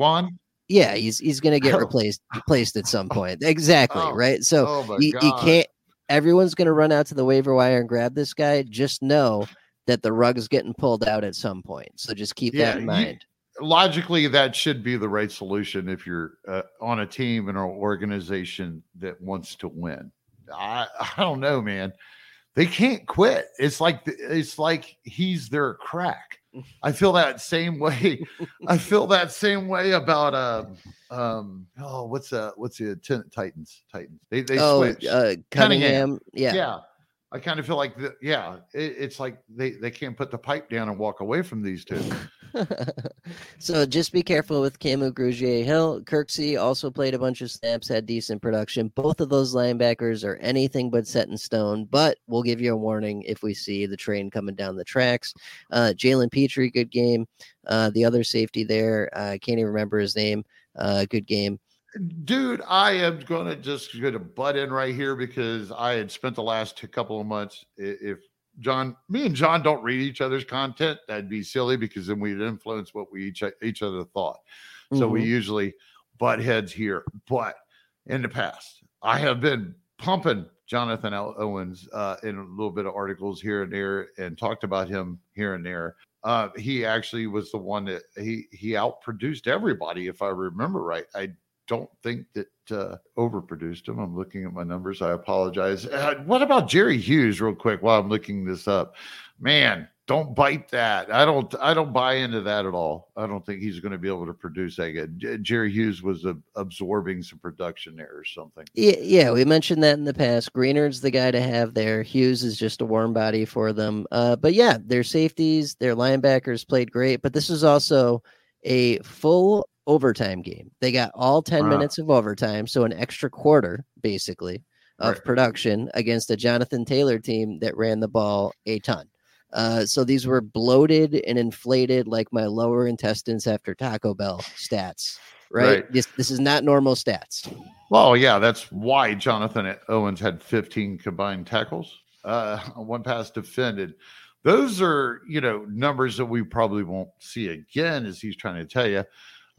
yeah, he's he's going to get replaced <laughs> replaced at some point. Exactly, Oh. right? So Oh you, you can't. Everyone's going to run out to the waiver wire and grab this guy. Just know that the rug is getting pulled out at some point. So just keep Yeah, that in you- mind. logically that should be the right solution if you're uh, on a team and an organization that wants to win i <laughs> i don't know man they can't quit it's like it's like he's their crack i feel that same way <laughs> i feel that same way about um um oh what's uh what's the titans titans they they oh, switch uh, Cunningham. Cunningham. Yeah. yeah i kind of feel like the, yeah it, it's like they they can't put the pipe down and walk away from these two <laughs> so just be careful with Kamu Grugier Hill. Kirksey also played a bunch of snaps, had decent production. Both of those linebackers are anything but set in stone, but we'll give you a warning if we see the train coming down the tracks. Uh, Jalen Pitre, good game. Uh, the other safety there, uh, I can't even remember his name. Uh, good game. Dude i am gonna just gonna butt in right here because i had spent the last couple of months if john me and john don't read each other's content that'd be silly because then we'd influence what we each each other thought. So we Mhm. usually butt heads here but in the past i have been pumping jonathan L- owens uh, in a little bit of articles here and there and talked about him here and there. Uh, he actually was the one that he he outproduced everybody if i remember right. I don't think that uh, overproduced him. I'm looking at my numbers. I apologize. Uh, what about Jerry Hughes, real quick, while I'm looking this up? Man, don't bite that. I don't. I don't buy into that at all. I don't think he's going to be able to produce good. Jerry Hughes was uh, absorbing some production there or something. Yeah, yeah, we mentioned that in the past. Greenard's the guy to have there. Hughes is just a warm body for them. Uh, but yeah, their safeties, their linebackers played great. But this is also a full overtime game. They got all 10 Wow. minutes of overtime, so an extra quarter basically of Right. production against a Jonathan Taylor team that ran the ball a ton. Uh, so these were bloated and inflated like my lower intestines after Taco Bell stats, right? Right. This this is not normal stats. Well, yeah, that's why Jonathan Owens had 15 combined tackles, uh, <laughs> one pass defended. Those are, you know, numbers that we probably won't see again, as he's trying to tell you.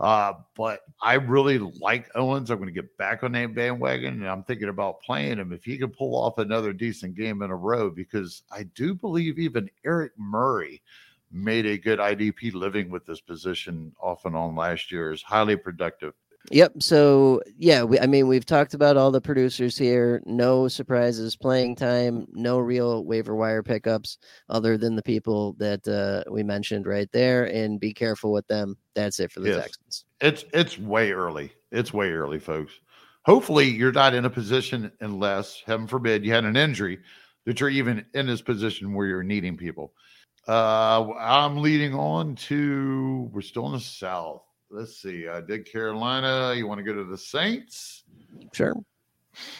Uh, but I really like Owens. I'm going to get back on that bandwagon, and I'm thinking about playing him if he can pull off another decent game in a row. Because I do believe even Eric Murray made a good IDP living with this position off and on last year. is highly productive. Yep. So yeah, we, I mean, we've talked about all the producers here. No surprises, playing time, no real waiver wire pickups, other than the people that uh, we mentioned right there. And be careful with them. That's it for the Yes. Texans. It's it's way early. It's way early, folks. Hopefully, you're not in a position, unless heaven forbid you had an injury, that you're even in this position where you're needing people. Uh, I'm leading on to. We're still in the South. Let's see. I did Carolina. You want to go to the Saints? Sure.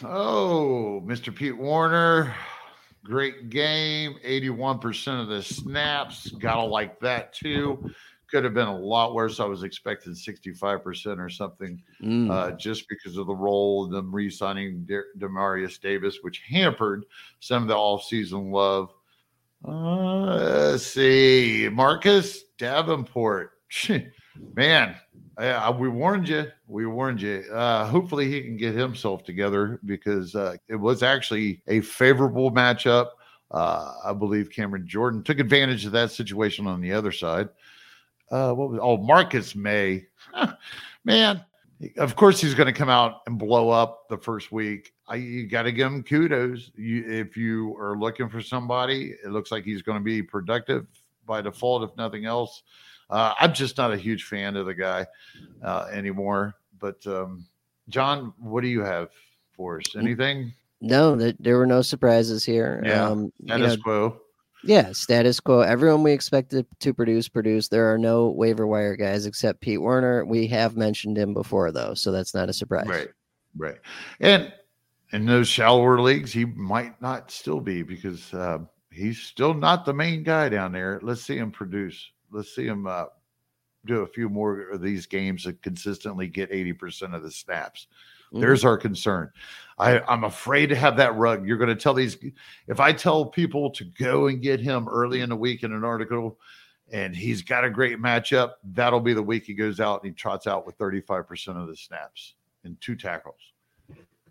Oh, Mr. Pete Werner, great game. 81% of the snaps. Gotta like that too. Could have been a lot worse. I was expecting 65% or something Mm. uh, just because of the role of them re signing De- Demarius Davis, which hampered some of the offseason love. Uh, let's see. Marcus Davenport. <laughs> Man, I, we warned you. We warned you. Uh, hopefully, he can get himself together because uh, it was actually a favorable matchup. Uh, I believe Cameron Jordan took advantage of that situation on the other side. Uh, what was oh Marcus Maye? Man, of course he's going to come out and blow up the first week. I, you got to give him kudos. You, if you are looking for somebody, it looks like he's going to be productive by default, if nothing else. Uh, I'm just not a huge fan of the guy uh, anymore. But um, John, what do you have for us? Anything? No, that there were no surprises here. Yeah, Um, you Status know, quo. Yeah, status quo. Everyone we expected to produce, produce. There are no waiver wire guys except Pete Werner. We have mentioned him before, though, so that's not a surprise. Right, right. And in those shallower leagues, he might not still be because uh, he's still not the main guy down there. Let's see him produce. Let's see him uh, do a few more of these games and consistently get 80% of the snaps. Mm-hmm. There's our concern. I, I'm afraid to have that rug. You're going to tell these, if I tell people to go and get him early in the week in an article and he's got a great matchup, that'll be the week he goes out and he trots out with 35% of the snaps and two tackles.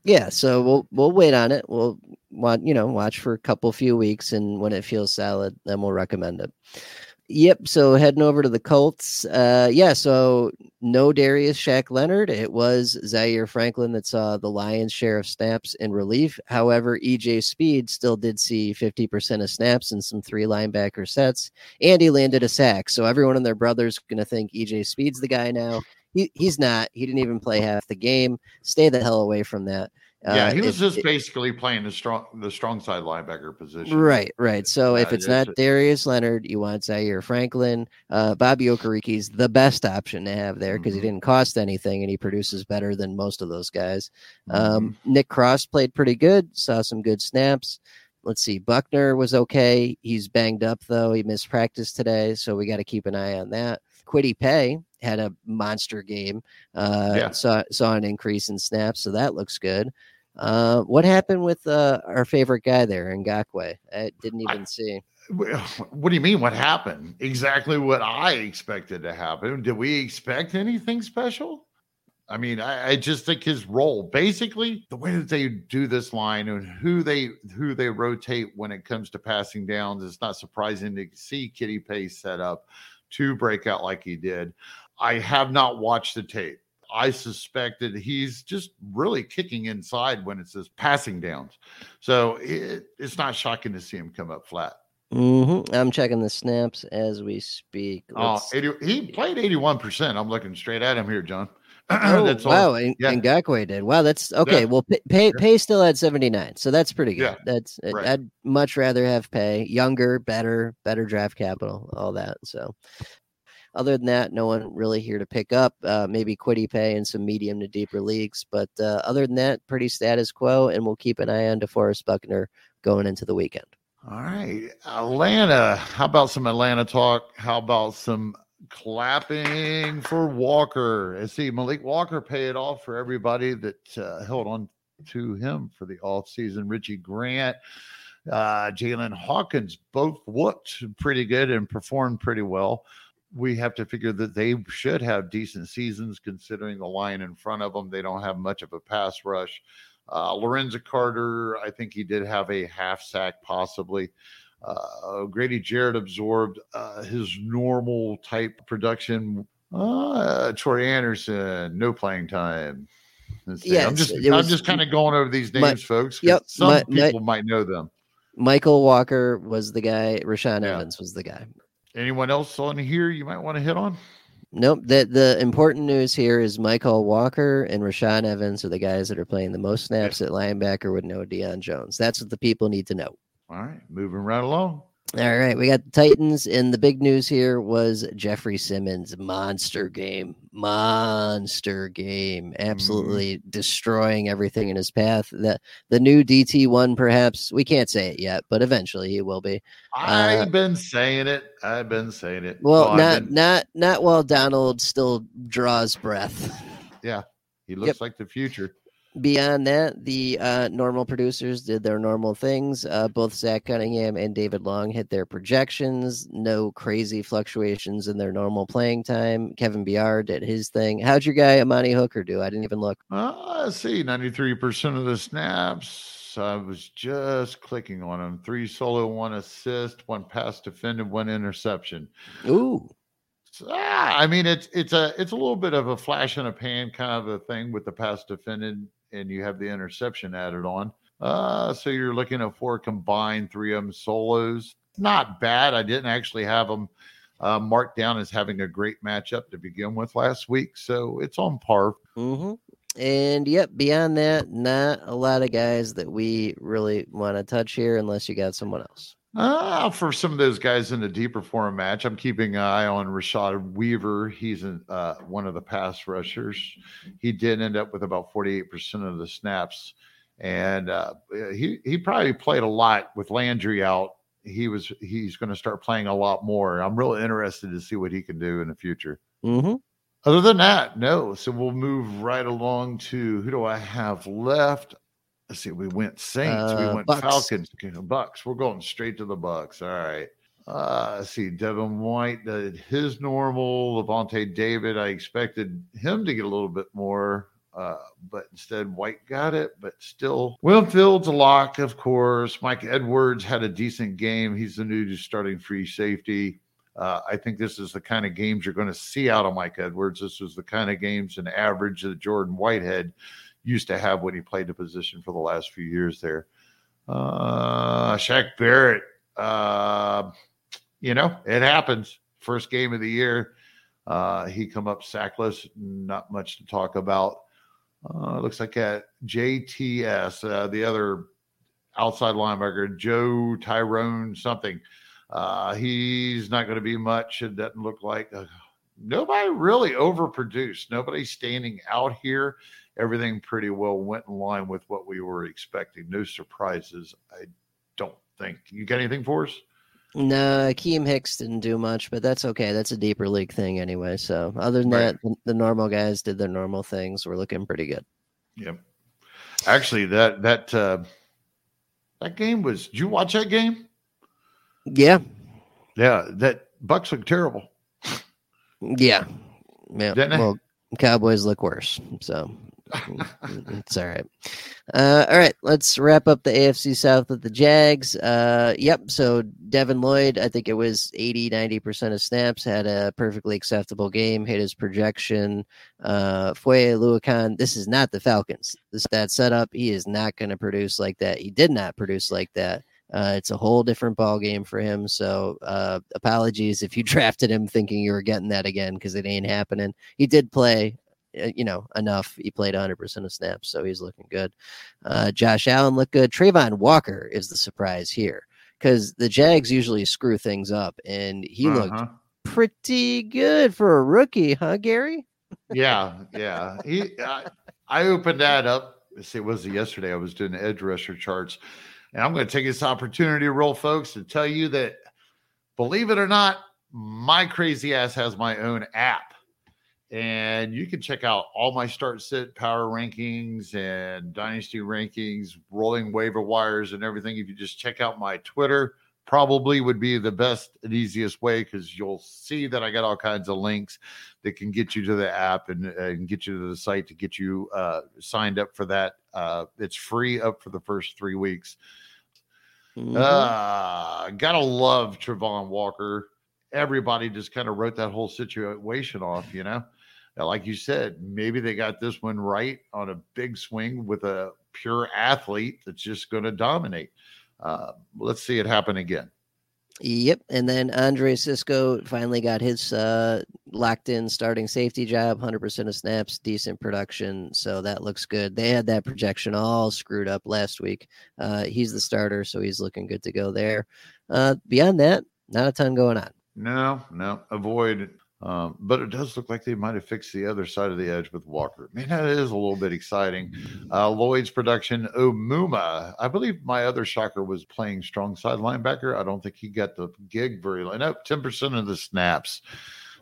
Yeah, so we'll we'll wait on it. We'll want you know watch for a couple few weeks, and when it feels solid, then we'll recommend it. Yep. So heading over to the Colts. Uh, yeah. So no Darius Shaq Leonard. It was Zaire Franklin that saw the Lions' share of snaps in relief. However, EJ Speed still did see 50% of snaps in some three linebacker sets, and he landed a sack. So everyone and their brother's going to think EJ Speed's the guy now. He, he's not. He didn't even play half the game. Stay the hell away from that. Yeah, uh, he was if, just basically playing the strong the strong side linebacker position. Right, right. So uh, if it's not Darius Leonard, you want Zaire Franklin. Uh, Bobby Okereke's the best option to have there because mm-hmm. he didn't cost anything and he produces better than most of those guys. Um, mm-hmm. Nick Cross played pretty good, saw some good snaps. Let's see, Buckner was okay. He's banged up though. He missed practice today, so we got to keep an eye on that. Kwity Paye had a monster game. Uh, yeah. saw saw an increase in snaps, so that looks good. Uh, what happened with uh, our favorite guy there, Ngakoue? I didn't even I, see. What do you mean? What happened? Exactly what I expected to happen. Did we expect anything special? I mean, I, I, just think his role, basically, the way that they do this line and who they who they rotate when it comes to passing downs, it's not surprising to see Kwity Paye set up to break out like he did. I have not watched the tape. I suspect that he's just really kicking inside when it says passing downs. So it, it's not shocking to see him come up flat. Mm-hmm. I'm checking the snaps as we speak. Oh, 80, he played 81%. I'm looking straight at him here, John. <clears throat> oh, that's wow. All, and, yeah. and Ngakoue did. Wow. That's okay. Yeah. Well, Pay Paye still had 79. So that's pretty good. Yeah. That's, right. I'd much rather have Paye younger, better, better draft capital, all that. So other than that, no one really here to pick up. Uh, maybe Kwity Paye and some medium to deeper leagues, but uh, other than that, pretty status quo. And we'll keep an eye on DeForest Buckner going into the weekend. All right, Atlanta. How about some Atlanta talk? How about some clapping for Walker? I see Mykal Walker pay it off for everybody that uh, held on to him for the off season. Richie Grant, uh, Jaylinn Hawkins both looked pretty good and performed pretty well we have to figure that they should have decent seasons considering the line in front of them. They don't have much of a pass rush. Uh, Lorenzo Carter, I think he did have a half sack possibly. Uh, Grady Jarrett absorbed uh, his normal type production. Uh, Troy Anderson, no playing time. Yeah, I'm just I'm just kind of going over these names, my, folks. Yep, some my, people my, might know them. Mykal Walker was the guy. Rashaan yeah. Evans was the guy. Anyone else on here you might want to hit on? Nope. The the important news here is Mykal Walker and Rashaan Evans are the guys that are playing the most snaps at linebacker with no Deion Jones. That's what the people need to know. All right, moving right along. All right, we got the Titans, and the big news here was Jeffrey Simmons monster game, monster game, mm-hmm. absolutely mm. destroying everything in his path. That the new DT one, perhaps we can't say it yet, but eventually he will be. I've uh, been saying it. I've been saying it. Well, well not been... not not while Donald still draws breath. Yeah, he looks yep. like the future beyond that, the uh, normal producers did their normal things. Uh, both Zach Cunningham and David Long hit their projections. No crazy fluctuations in their normal playing time. Kevin Byard did his thing. How'd your guy Amani Hooker do? I didn't even look. Uh, let's see, ninety-three percent of the snaps. I was just clicking on him. Three solo, one assist, one pass defended, one interception. Ooh. Ah, I mean, it's it's a it's a little bit of a flash in a pan kind of a thing with the pass defended and you have the interception added on. Uh, so you're looking at four combined, three of them solos. Not bad. I didn't actually have them uh, marked down as having a great matchup to begin with last week, so it's on par. Mm-hmm. And yep, beyond that, not a lot of guys that we really want to touch here, unless you got someone else. Uh, for some of those guys in a deeper form match, I'm keeping an eye on Rashad Weaver. He's in, uh, one of the pass rushers. He did end up with about 48% of the snaps, and uh, he he probably played a lot with Landry out. He was he's going to start playing a lot more. I'm really interested to see what he can do in the future. Mm-hmm. Other than that, no. So we'll move right along to who do I have left? Let's see, we went Saints, uh, we went Bucks. Falcons, Bucks. We're going straight to the Bucks. All right. Uh, let's see, Devin White did his normal. Lavonte David, I expected him to get a little bit more, uh, but instead White got it. But still, Winfield's a lock, of course. Mike Edwards had a decent game. He's the new starting free safety. Uh, I think this is the kind of games you're going to see out of Mike Edwards. This was the kind of games and average that Jordan Whitehead used to have when he played the position for the last few years there. Uh, Shaq Barrett, uh, you know, it happens. First game of the year, uh, he come up sackless. Not much to talk about. Uh, looks like at JTS, uh, the other outside linebacker, Joe Tyrone something. Uh, he's not going to be much. It doesn't look like uh, nobody really overproduced. Nobody standing out here everything pretty well went in line with what we were expecting. No surprises, I don't think. You got anything for us? No, Akiem Hicks didn't do much, but that's okay. That's a deeper league thing anyway. So other than right. that, the normal guys did their normal things. We're looking pretty good. Yep. Actually, that that uh, that game was. Did you watch that game? Yeah. Yeah. That Bucks look terrible. Yeah. Yeah. Well, Cowboys look worse. So it's all right. Uh, all right, let's wrap up the AFC South with the Jags. Uh, yep. So Devin Lloyd, I think it was 80, 90% of snaps, had a perfectly acceptable game, hit his projection. Uh, Foye Oluokun, this is not the Falcons. This that setup, he is not going to produce like that. He did not produce like that. Uh, it's a whole different ball game for him. So uh, apologies if you <laughs> drafted him thinking you were getting that again because it ain't happening. He did play you know, enough. He played 100% of snaps, so he's looking good. Uh, Josh Allen looked good. Travon Walker is the surprise here because the Jags usually screw things up, and he uh-huh. looked pretty good for a rookie, huh, Gary? yeah, yeah. He, I, I opened that up. It was yesterday. I was doing edge rusher charts, and I'm going to take this opportunity, roll folks, to tell you that, believe it or not, my crazy ass has my own app and you can check out all my start sit power rankings and dynasty rankings, rolling waiver wires, and everything. If you just check out my Twitter, probably would be the best and easiest way because you'll see that I got all kinds of links that can get you to the app and, and get you to the site to get you uh, signed up for that. Uh, it's free up for the first three weeks. Mm-hmm. Uh, gotta love Travon Walker. Everybody just kind of wrote that whole situation off, you know. Now, like you said, maybe they got this one right on a big swing with a pure athlete that's just going to dominate. Uh, let's see it happen again. Yep. And then Andre Cisco finally got his uh, locked in starting safety job, 100% of snaps, decent production. So that looks good. They had that projection all screwed up last week. Uh, he's the starter, so he's looking good to go there. Uh, beyond that, not a ton going on. No, no. Avoid um, but it does look like they might have fixed the other side of the edge with Walker. Man, that is a little bit exciting. Uh, Lloyd's production, Omameh. I believe my other shocker was playing strong side linebacker. I don't think he got the gig very long. No, 10% of the snaps.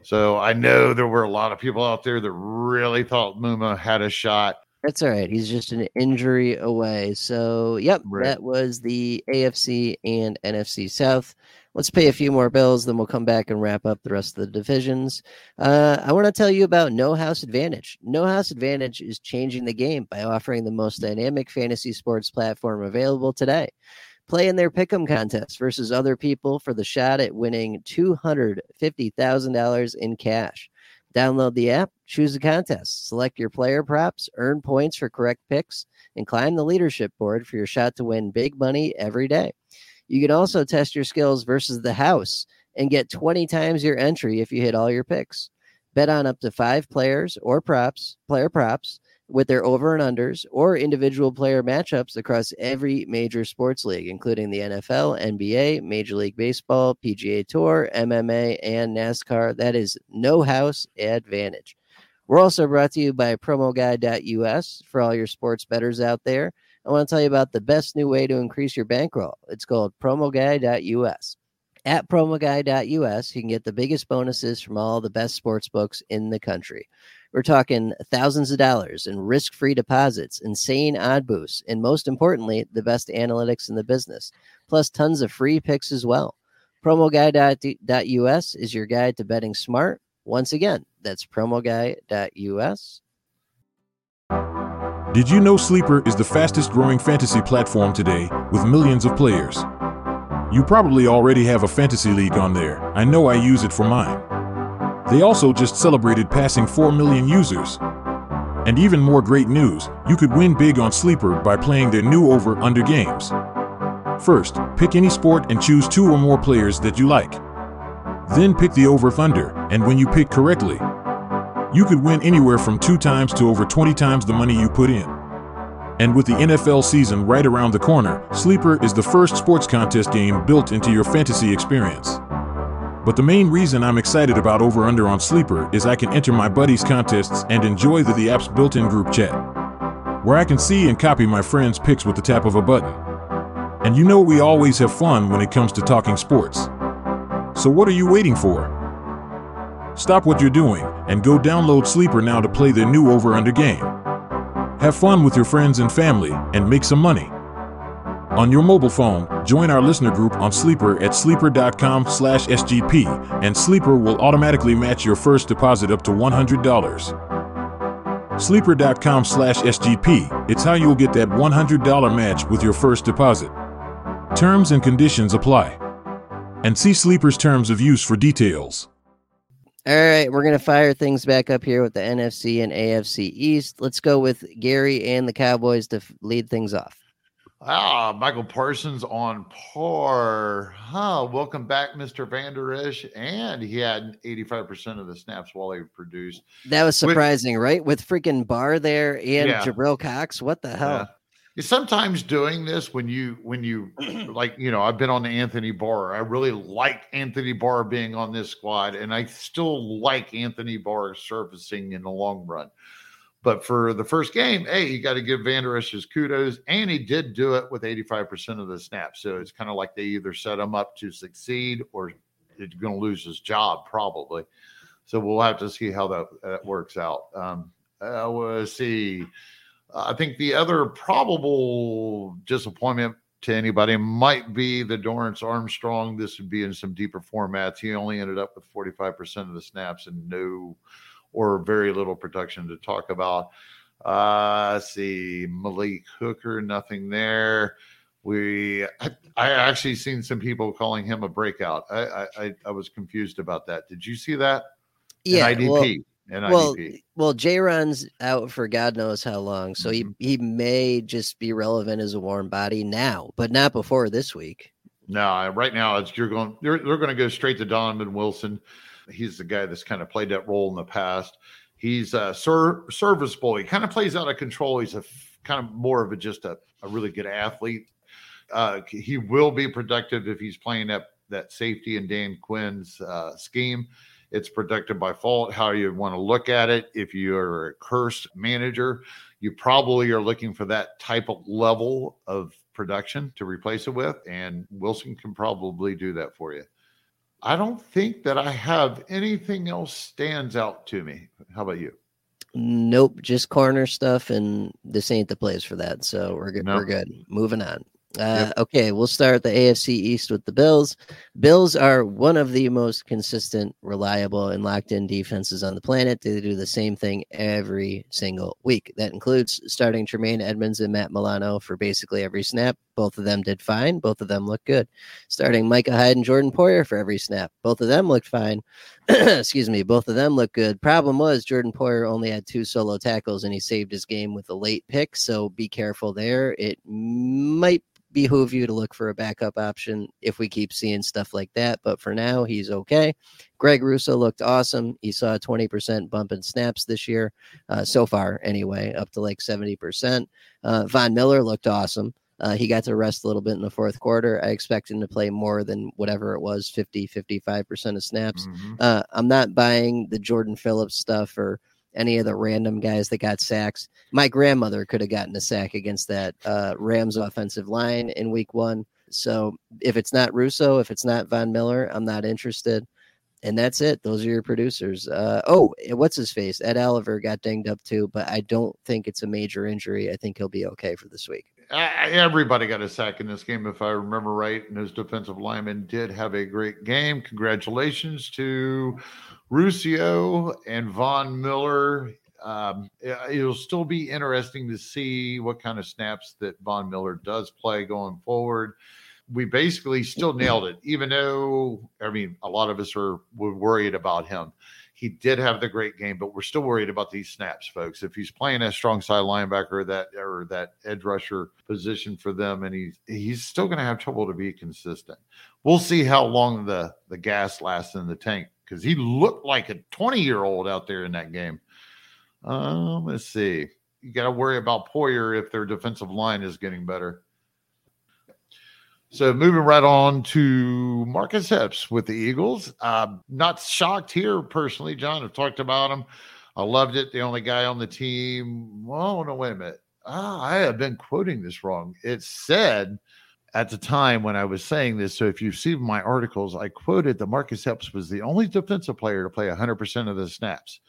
So I know there were a lot of people out there that really thought Muma had a shot. That's all right. He's just an injury away. So, yep, right. that was the AFC and NFC South. Let's pay a few more bills, then we'll come back and wrap up the rest of the divisions. Uh, I want to tell you about No House Advantage. No House Advantage is changing the game by offering the most dynamic fantasy sports platform available today. Play in their pick'em contest versus other people for the shot at winning $250,000 in cash. Download the app, choose a contest, select your player props, earn points for correct picks, and climb the leadership board for your shot to win big money every day. You can also test your skills versus the house and get 20 times your entry if you hit all your picks. Bet on up to five players or props, player props, with their over and unders or individual player matchups across every major sports league, including the NFL, NBA, Major League Baseball, PGA Tour, MMA, and NASCAR. That is no house advantage. We're also brought to you by promoguy.us for all your sports betters out there. I want to tell you about the best new way to increase your bankroll. It's called promoguy.us. At promoguy.us, you can get the biggest bonuses from all the best sports books in the country. We're talking thousands of dollars in risk free deposits, insane odd boosts, and most importantly, the best analytics in the business, plus tons of free picks as well. PromoGuy.us is your guide to betting smart. Once again, that's promoguy.us. Did you know Sleeper is the fastest growing fantasy platform today with millions of players? You probably already have a fantasy league on there. I know I use it for mine. They also just celebrated passing 4 million users. And even more great news, you could win big on Sleeper by playing their new over under games. First, pick any sport and choose two or more players that you like. Then pick the over under, and when you pick correctly, you could win anywhere from two times to over 20 times the money you put in. And with the NFL season right around the corner, Sleeper is the first sports contest game built into your fantasy experience. But the main reason I'm excited about Over Under on Sleeper is I can enter my buddies' contests and enjoy the, the app's built in group chat, where I can see and copy my friends' picks with the tap of a button. And you know we always have fun when it comes to talking sports. So what are you waiting for? Stop what you're doing and go download Sleeper now to play their new Over Under game. Have fun with your friends and family and make some money. On your mobile phone, join our listener group on Sleeper at sleeper.com slash SGP, and Sleeper will automatically match your first deposit up to $100. Sleeper.com slash SGP, it's how you'll get that $100 match with your first deposit. Terms and conditions apply. And see Sleeper's terms of use for details. All right, we're going to fire things back up here with the NFC and AFC East. Let's go with Gary and the Cowboys to f- lead things off. Ah, Micah Parsons on par. Huh. Welcome back, Mr. Vander Esch. And he had 85% of the snaps while he produced. That was surprising, With, right? With freaking Barr there and yeah. Jabril Cox. What the hell? Yeah. Sometimes doing this when you when you <clears throat> like you know I've been on Anthony Barr. I really like Anthony Barr being on this squad, and I still like Anthony Barr surfacing in the long run. But for the first game, hey, you got to give Vander Esch his kudos. And he did do it with 85% of the snaps. So it's kind of like they either set him up to succeed or he's going to lose his job, probably. So we'll have to see how that, that works out. Um, uh, we'll see. I think the other probable disappointment to anybody might be the Dorance Armstrong. This would be in some deeper formats. He only ended up with 45% of the snaps and no or very little production to talk about. Uh, let's see, Malik Hooker, nothing there. We, I, I, actually seen some people calling him a breakout. I, I, I was confused about that. Did you see that? Yeah, An IDP. Well, well, well, Jayron's out for God knows how long, so mm-hmm. he he may just be relevant as a warm body now, but not before this week. No, right now it's you're going. They're, they're going to go straight to Donovan Wilson. He's the guy that's kind of played that role in the past. He's uh, ser- serviceable. He kind of plays out of control. He's a kind of more of a just a, a really good athlete. Uh, he will be productive if he's playing that that safety in Dan Quinn's uh, scheme. It's productive by fault. How you want to look at it. If you're a cursed manager, you probably are looking for that type of level of production to replace it with, and Wilson can probably do that for you. I don't think that I have anything else stands out to me. How about you? Nope, just corner stuff, and this ain't the place for that. So we're good. We're good. Moving on. Uh, yep. Okay, we'll start the AFC East with the Bills. Bills are one of the most consistent, reliable, and locked in defenses on the planet. They do the same thing every single week. That includes starting Tremaine Edmunds and Matt Milano for basically every snap. Both of them did fine. Both of them looked good. Starting Micah Hyde and Jordan Poyer for every snap. Both of them looked fine. <clears throat> Excuse me. Both of them looked good. Problem was, Jordan Poyer only had two solo tackles and he saved his game with a late pick. So be careful there. It might behoove you to look for a backup option if we keep seeing stuff like that. But for now, he's okay. Greg Rousseau looked awesome. He saw a 20% bump in snaps this year, uh, so far anyway, up to like 70%. Uh, Von Miller looked awesome. Uh, he got to rest a little bit in the fourth quarter. I expect him to play more than whatever it was 50, 55% of snaps. Mm-hmm. Uh, I'm not buying the Jordan Phillips stuff or any of the random guys that got sacks. My grandmother could have gotten a sack against that uh, Rams offensive line in week one. So if it's not Rousseau, if it's not Von Miller, I'm not interested. And that's it. Those are your producers. Uh, oh, what's his face? Ed Oliver got dinged up too, but I don't think it's a major injury. I think he'll be okay for this week. Everybody got a sack in this game, if I remember right. And his defensive lineman did have a great game. Congratulations to Rousseau and Von Miller. Um, it'll still be interesting to see what kind of snaps that Von Miller does play going forward. We basically still nailed it, even though I mean a lot of us are were worried about him. He did have the great game, but we're still worried about these snaps, folks. If he's playing a strong side linebacker that or that edge rusher position for them, and he's he's still going to have trouble to be consistent. We'll see how long the the gas lasts in the tank because he looked like a 20 year old out there in that game. Um, let's see. You got to worry about Poyer if their defensive line is getting better. So moving right on to Marcus Epps with the Eagles. Uh, not shocked here personally, John. I've talked about him. I loved it. The only guy on the team. Oh no, wait a minute. Ah, I have been quoting this wrong. It said at the time when I was saying this. So if you've seen my articles, I quoted that Marcus Epps was the only defensive player to play 100% of the snaps.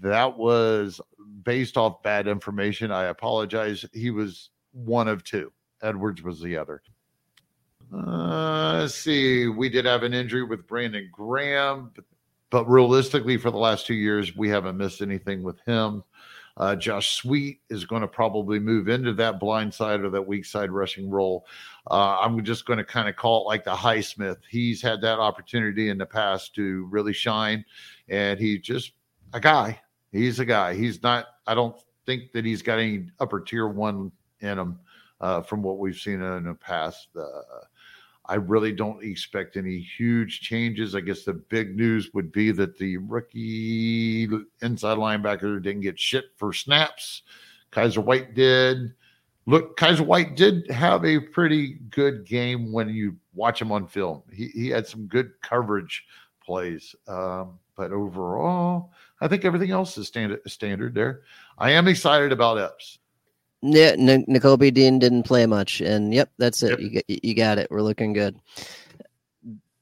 That was based off bad information. I apologize. He was one of two. Edwards was the other. Uh, let's see. We did have an injury with Brandon Graham, but, but realistically, for the last two years, we haven't missed anything with him. Uh, Josh Sweat is going to probably move into that blind side or that weak side rushing role. Uh, I'm just going to kind of call it like the Highsmith. He's had that opportunity in the past to really shine, and he's just a guy. He's a guy. He's not. I don't think that he's got any upper tier one in him uh, from what we've seen in the past. Uh, I really don't expect any huge changes. I guess the big news would be that the rookie inside linebacker didn't get shit for snaps. Kyzir White did. Look, Kyzir White did have a pretty good game when you watch him on film. He, he had some good coverage plays. Um, but overall, I think everything else is standard standard there. I am excited about Epps. Yeah, N- Nakobe Dean didn't play much, and yep, that's it. Yep. You you got it. We're looking good.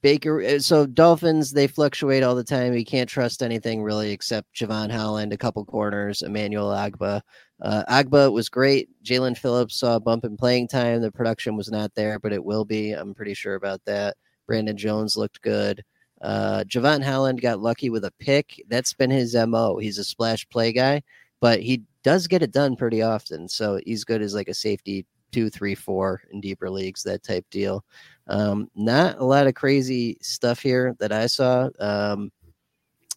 Baker. Uh, so Dolphins they fluctuate all the time. You can't trust anything really except Jevon Holland, a couple corners, Emmanuel Ogbah. Uh, Ogbah was great. Jaelan Phillips saw a bump in playing time. The production was not there, but it will be. I'm pretty sure about that. Brandon Jones looked good. Uh, Jevon Holland got lucky with a pick. That's been his mo. He's a splash play guy, but he does get it done pretty often. So he's good as like a safety two, three, four in deeper leagues, that type deal. Um, not a lot of crazy stuff here that I saw. Um,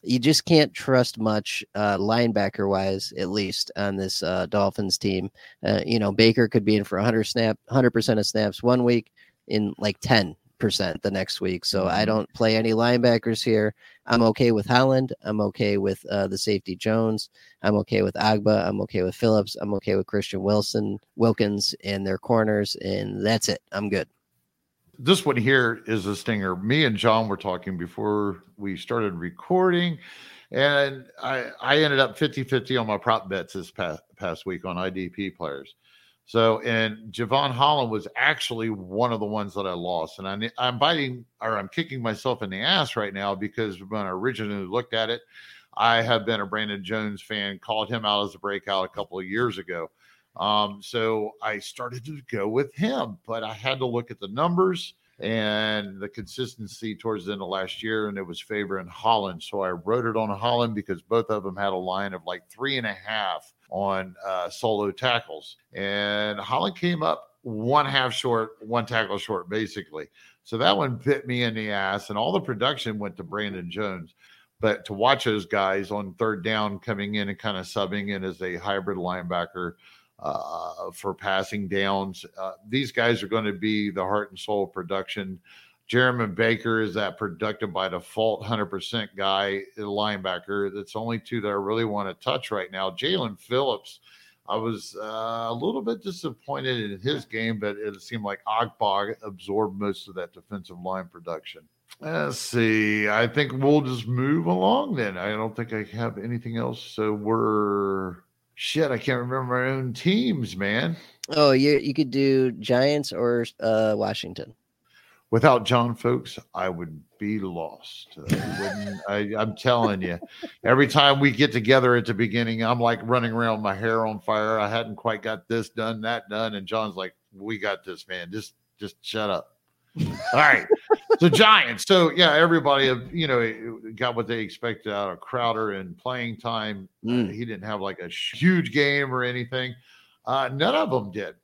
you just can't trust much uh, linebacker wise, at least on this uh, Dolphins team. Uh, you know, Baker could be in for 100 snap, 100% of snaps one week in like 10 percent the next week. So I mm-hmm. don't play any linebackers here. I'm okay with Holland. I'm okay with uh, the safety Jones. I'm okay with Ogbah. I'm okay with Phillips. I'm okay with Christian Wilson, Wilkins, and their corners, and that's it. I'm good. This one here is a stinger. Me and John were talking before we started recording, and I I ended up 50-50 on my prop bets this past past week on IDP players. So, and Jevon Holland was actually one of the ones that I lost. And I, I'm biting or I'm kicking myself in the ass right now because when I originally looked at it, I have been a Brandon Jones fan, called him out as a breakout a couple of years ago. Um, so I started to go with him, but I had to look at the numbers and the consistency towards the end of last year, and it was favoring Holland. So I wrote it on Holland because both of them had a line of like three and a half on uh, solo tackles. And Holland came up one half short, one tackle short, basically. So that one bit me in the ass, and all the production went to Brandon Jones. But to watch those guys on third down coming in and kind of subbing in as a hybrid linebacker, uh, for passing downs. Uh, these guys are going to be the heart and soul of production. Jerome Baker is that productive by default 100% guy, linebacker. That's only two that I really want to touch right now. Jaelan Phillips, I was uh, a little bit disappointed in his game, but it seemed like Ogbah absorbed most of that defensive line production. Let's see. I think we'll just move along then. I don't think I have anything else. So we're shit. I can't remember my own teams, man. Oh, you you could do Giants or uh, Washington. Without John folks, I would be lost. I, am telling you, every time we get together at the beginning, I'm like running around my hair on fire. I hadn't quite got this done, that done, and John's like, "We got this, man. Just just shut up." All right. So Giants. So yeah, everybody you know got what they expected out of Crowder in playing time. Mm. Uh, he didn't have like a huge game or anything. Uh, none of them did.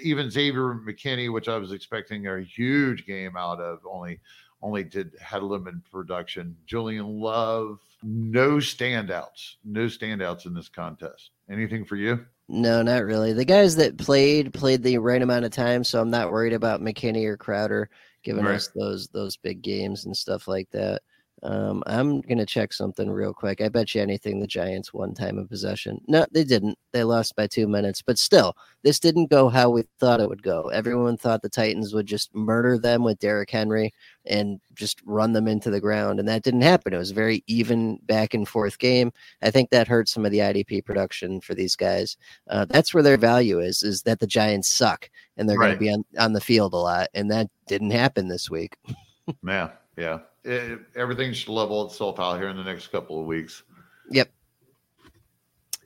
Even Xavier McKinney, which I was expecting a huge game out of, only only did had a limited production. Julian Love, no standouts, no standouts in this contest. Anything for you? No, not really. The guys that played played the right amount of time, so I'm not worried about McKinney or Crowder giving right. us those those big games and stuff like that. Um, I'm gonna check something real quick. I bet you anything the Giants won time of possession. No, they didn't. They lost by two minutes. But still, this didn't go how we thought it would go. Everyone thought the Titans would just murder them with Derrick Henry and just run them into the ground, and that didn't happen. It was a very even back and forth game. I think that hurt some of the IDP production for these guys. Uh, that's where their value is. Is that the Giants suck and they're right. going to be on on the field a lot, and that didn't happen this week. <laughs> yeah, yeah it, everything should level itself out here in the next couple of weeks. Yep.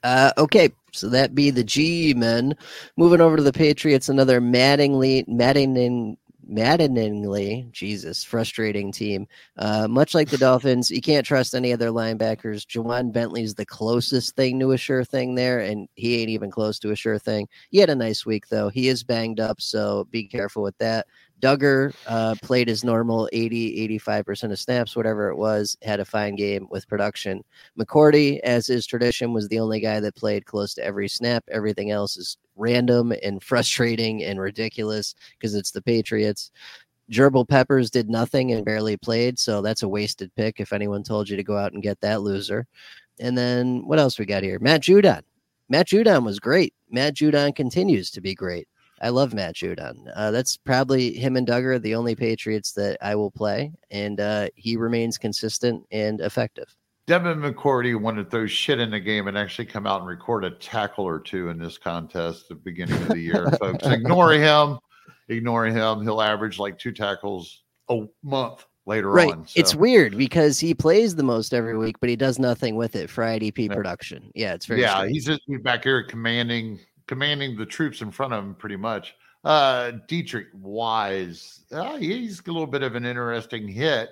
Uh, okay, so that be the G men. Moving over to the Patriots, another maddeningly, maddening, maddeningly, Jesus, frustrating team. Uh, much like the Dolphins, you can't trust any of their linebackers. Ja'Whaun Bentley's the closest thing to a sure thing there, and he ain't even close to a sure thing. He had a nice week though. He is banged up, so be careful with that. Dugger uh, played his normal 80, 85% of snaps, whatever it was, had a fine game with production. McCourty, as is tradition, was the only guy that played close to every snap. Everything else is random and <laughs> frustrating and ridiculous because it's the Patriots. Jabrill Peppers did nothing and barely played, so that's a wasted pick if anyone told you to go out and get that loser. And then what else we got here? Matt Judon. Matt Judon was great. Matt Judon continues to be great. I love Matt Judon. Uh, that's probably him and Dugger, the only Patriots that I will play, and uh, he remains consistent and effective. Devin McCourty wanted to throw shit in the game and actually come out and record a tackle or two in this contest at the beginning of the year, <laughs> folks. Ignore him. Ignore him. He'll average like two tackles a month later right. on. So. It's weird because he plays the most every week, but he does nothing with it for IDP yeah. production. Yeah, it's very yeah. Strange. He's just back here commanding commanding the troops in front of him pretty much. Uh, Deatrich Wise, uh, he's a little bit of an interesting hit.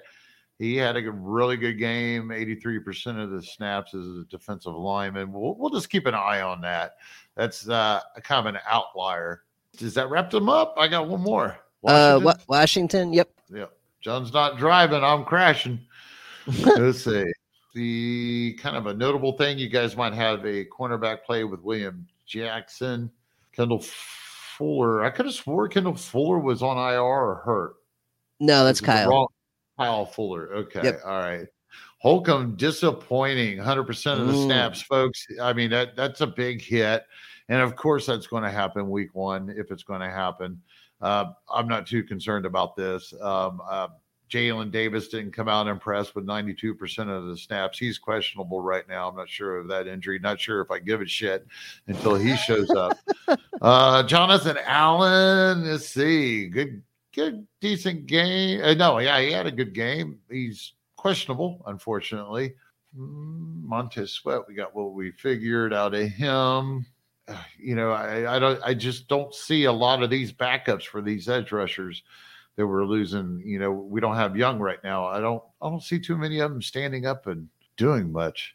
He had a really good game, 83% of the snaps as a defensive lineman. We'll, we'll just keep an eye on that. That's uh, kind of an outlier. Does that wrap them up? I got one more. Washington? Uh, Washington, yep. Yep. John's not driving. I'm crashing. <laughs> Let's see. The kind of a notable thing you guys might have a cornerback play with William Jackson, Kendall Fuller. I could have swore Kendall Fuller was on IR or hurt. No, that's Kyle. Kyle Fuller. Okay. Yep. All right. Holcomb disappointing 100% of the Ooh. snaps, folks. I mean, that that's a big hit. And of course, that's going to happen week one if it's going to happen. Uh, I'm not too concerned about this. Um, uh, Jalen Davis didn't come out impressed with 92% of the snaps. He's questionable right now. I'm not sure of that injury. Not sure if I give a shit until he shows up. <laughs> uh, Jonathan Allen, let's see. Good, good, decent game. Uh, no, yeah, he had a good game. He's questionable, unfortunately. Mm, Montez Sweat, we got what we figured out of him. Uh, you know, I, I don't, I just don't see a lot of these backups for these edge rushers that we're losing. You know, we don't have young right now. I don't I don't see too many of them standing up and doing much.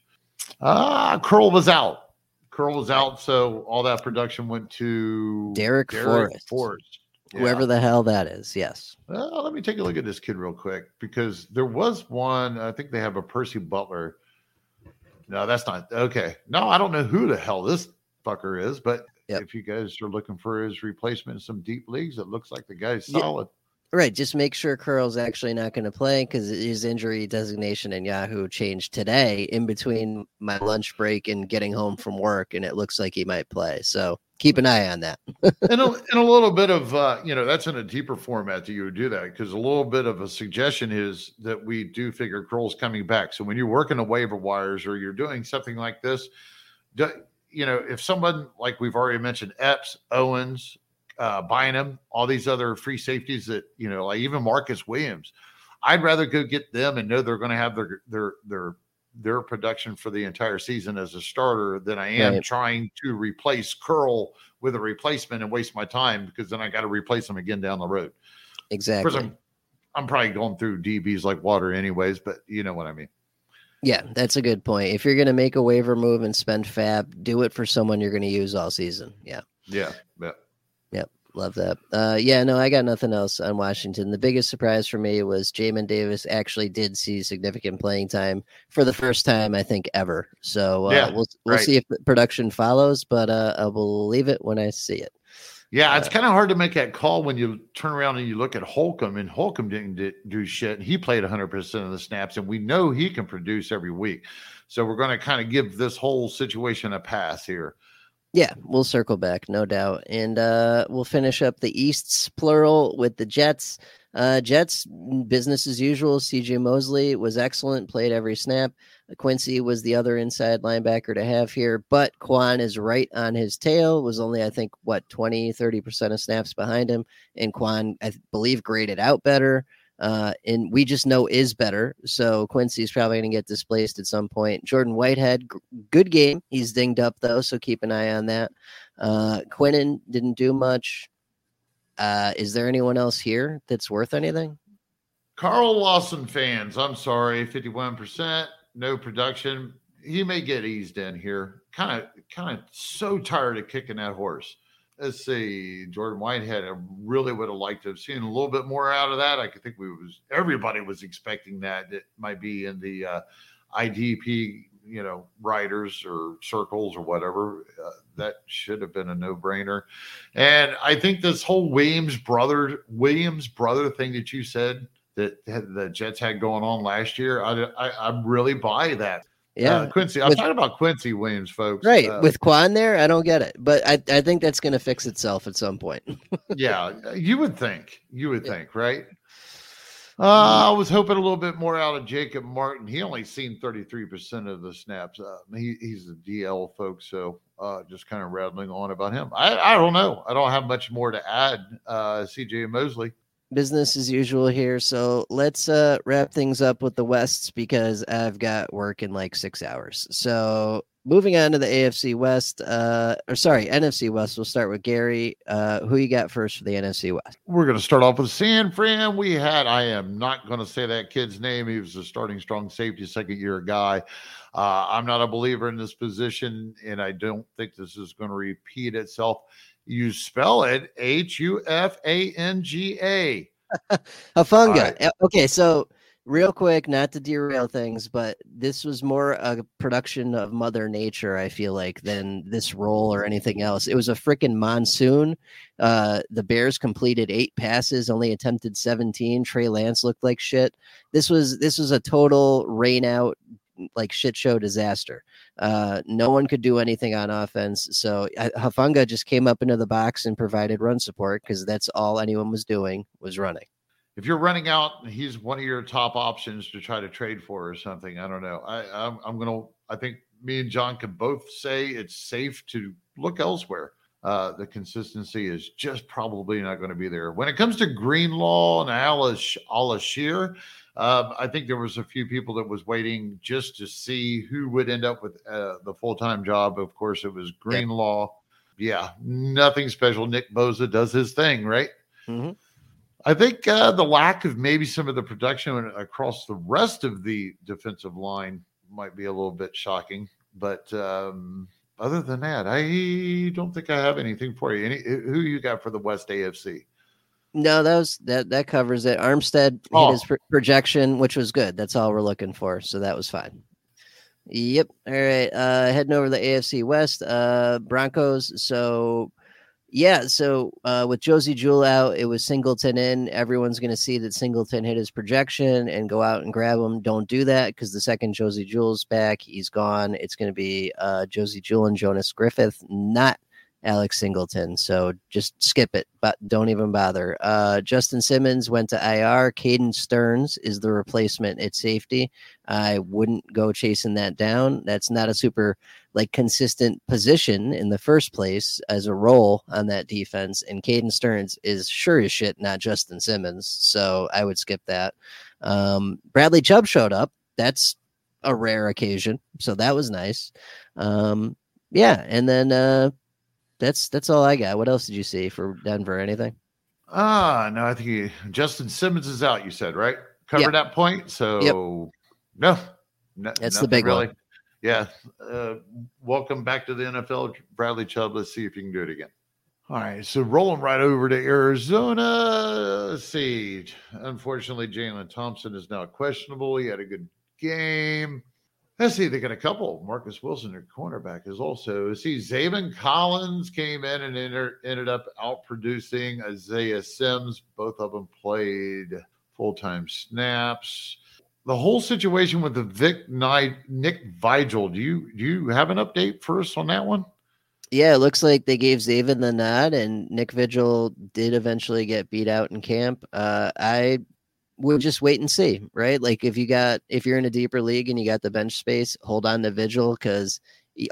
Ah, Curl was out. Curl was out, so all that production went to Derek, Darrick Forrest. Forrest. Yeah. Whoever the hell that is, yes. Well, let me take a look at this kid real quick because there was one. I think they have a Percy Butler. No, that's not okay. No, I don't know who the hell this fucker is, but yep. if you guys are looking for his replacement in some deep leagues, it looks like the guy's solid. Right. Just make sure Curl's actually not going to play because his injury designation in Yahoo changed today in between my lunch break and getting home from work, and it looks like he might play. So keep an eye on that. and, a, and a little bit of, uh, you know, that's in a deeper format that you would do that because a little bit of a suggestion is that we do figure Curl's coming back. So when you're working the waiver wires or you're doing something like this, do, you know, if someone like we've already mentioned, Epps, Owens, uh, Bynum, all these other free safeties that you know, like even Marcus Williams. I'd rather go get them and know they're going to have their their their their production for the entire season as a starter than I am right. trying to replace Curl with a replacement and waste my time because then I got to replace them again down the road. Exactly. I'm, I'm probably going through DBs like water anyways, but you know what I mean. Yeah, that's a good point. If you're going to make a waiver move and spend fab, do it for someone you're going to use all season. Yeah. Yeah. Yeah. Love that. Uh, yeah, no, I got nothing else on Washington. The biggest surprise for me was Jamin Davis actually did see significant playing time for the first time I think ever. So uh, yeah, we'll we'll right. see if production follows, but uh, I will believe it when I see it. Yeah, it's uh, kind of hard to make that call when you turn around and you look at Holcomb, and Holcomb didn't do shit. He played 100% of the snaps, and we know he can produce every week. So we're going to kind of give this whole situation a pass here. Yeah, we'll circle back, no doubt. And uh, we'll finish up the Easts plural with the Jets. Uh, Jets, business as usual. CJ Mosley was excellent, played every snap. Quincy was the other inside linebacker to have here, but Kwon is right on his tail, was only, I think, what, 20, 30% of snaps behind him. And Kwon, I believe, graded out better. Uh, and we just know is better. So Quincy's probably going to get displaced at some point. Jordan Whitehead, g- good game. He's dinged up though, so keep an eye on that. Uh, Quinnen didn't do much. Uh, is there anyone else here that's worth anything? Carl Lawson fans, I'm sorry, 51%, no production. He may get eased in here. Kind of, kind of so tired of kicking that horse let's see, Jordan Whitehead. I really would have liked to have seen a little bit more out of that. I could think we was everybody was expecting that. It might be in the uh, IDP, you know, writers or circles or whatever. Uh, that should have been a no brainer. And I think this whole Williams brother Williams brother thing that you said that the Jets had going on last year, I, I, I really buy that. Yeah, uh, Quincy. I'm with, talking about Quincy Williams, folks. Right uh, with Kwon there, I don't get it, but I, I think that's going to fix itself at some point. <laughs> yeah, you would think. You would yeah. think, right? Uh, I was hoping a little bit more out of Jacob Martin. He only seen 33% of the snaps. Uh, he, he's a DL, folks. So uh, just kind of rattling on about him. I, I don't know. I don't have much more to add. Uh, CJ Mosley business as usual here. So let's uh, wrap things up with the Wests because I've got work in like six hours. So moving on to the AFC West, uh, or sorry, NFC West. We'll start with Gary. Uh, who you got first for the NFC West? We're going to start off with San Fran. We had, I am not going to say that kid's name. He was a starting strong safety, second year guy. Uh, I'm not a believer in this position, and I don't think this is going to repeat itself. You spell it H U F A N G A. <laughs> Hufanga. Right. Eh, okay, so real quick, not to derail things, but this was more a production of Mother Nature, I feel like, than this role or anything else. It was a freaking monsoon. Uh, the Bears completed eight passes, only attempted 17. Trey Lance looked like shit. This was this was a total rain out like shit show disaster. Uh, no one could do anything on offense. So Hufanga just came up into the box and provided run support because that's all anyone was doing was running. If you're running out, he's one of your top options to try to trade for or something. I don't know. I, I'm, I'm gonna. I think me and John can both say it's safe to look elsewhere. Uh, the consistency is just probably not going to be there. When it comes to Greenlaw and Azeez Al-Shaair, um, I think there was a few people that was waiting just to see who would end up with uh, the full time job. Of course, it was Greenlaw. Yeah, nothing special. Nick Bosa does his thing, right? Mm-hmm. I think uh, the lack of maybe some of the production across the rest of the defensive line might be a little bit shocking. But um, other than that, I don't think I have anything for you. Any, who you got for the West AFC? No, that was that that covers it. Armstead oh. hit his pr- projection, which was good. That's all we're looking for, so that was fine. Yep. All right. Uh, heading over to the AFC West, uh, Broncos. So yeah, so uh, with Josey Jewell out, it was Singleton in. Everyone's going to see that Singleton hit his projection and go out and grab him. Don't do that because the second Josey Jewell's back, he's gone. It's going to be uh, Josey Jewell and Jonas Griffith, not Alex Singleton. So just skip it, but don't even bother. Uh, Justin Simmons went to IR. Caden Sterns is the replacement at safety. I wouldn't go chasing that down. That's not a super like consistent position in the first place as a role on that defense. And Caden Sterns is sure as shit not Justin Simmons. So I would skip that. Um, Bradley Chubb showed up. That's a rare occasion. So that was nice. Um, yeah, and then uh, that's that's all I got. What else did you see for Denver? Anything? Ah, no, I think he, Justin Simmons is out. You said right, covered that point. So yep. no, no, that's the big really. one. Yeah, uh, welcome back to the NFL, Bradley Chubb. Let's see if you can do it again. All right, so rolling right over to Arizona. Let's see. Unfortunately, Jalen Thompson is now questionable. He had a good game. Let's see, they got a couple. Marcus Wilson, their cornerback, is also. See, Zaven Collins came in and enter, ended up outproducing Isaiah Sims. Both of them played full time snaps. The whole situation with the Vic Knight, Nick Vigil. Do you do you have an update for us on that one? Yeah, it looks like they gave Zaven the nod, and Nick Vigil did eventually get beat out in camp. Uh, I we'll just wait and see, right? Like if you got if you're in a deeper league and you got the bench space, hold on to Vigil because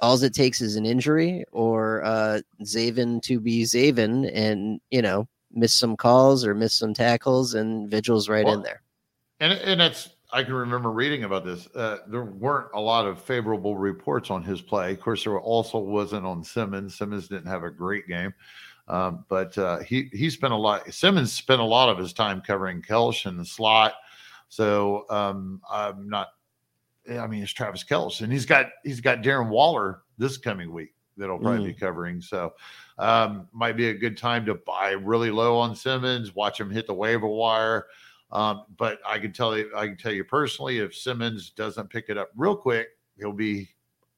all it takes is an injury or uh Zaven to be Zaven and you know miss some calls or miss some tackles and Vigil's right well, in there. And and it's I can remember reading about this. Uh, there weren't a lot of favorable reports on his play. Of course, there also wasn't on Simmons. Simmons didn't have a great game. Um, but uh, he he spent a lot. Simmons spent a lot of his time covering Kelce in the slot. So um, I'm not. I mean, it's Travis Kelce, and he's got he's got Darren Waller this coming week that'll probably mm. be covering. So um, might be a good time to buy really low on Simmons, watch him hit the waiver wire. Um, but I can tell you, I can tell you personally, if Simmons doesn't pick it up real quick, he'll be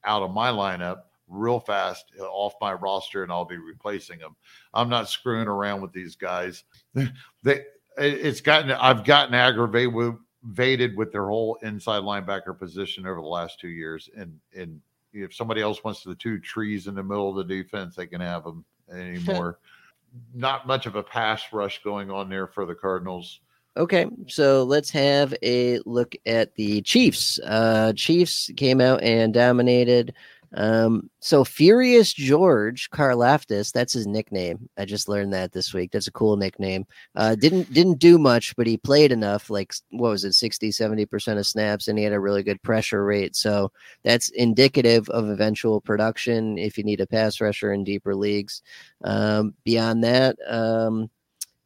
out of my lineup real fast uh, off my roster and I'll be replacing them. I'm not screwing around with these guys. <laughs> they it's gotten I've gotten aggravated with their whole inside linebacker position over the last two years. And and if somebody else wants the two trees in the middle of the defense, they can have them anymore. <laughs> not much of a pass rush going on there for the Cardinals. Okay, so let's have a look at the Chiefs. Uh, Chiefs came out and dominated um, so Furious George Karlaftis, that's his nickname. I just learned that this week. That's a cool nickname. Uh, didn't didn't do much, but he played enough, like what was it, 60, 70% of snaps, and he had a really good pressure rate. So that's indicative of eventual production if you need a pass rusher in deeper leagues. Um, beyond that, um,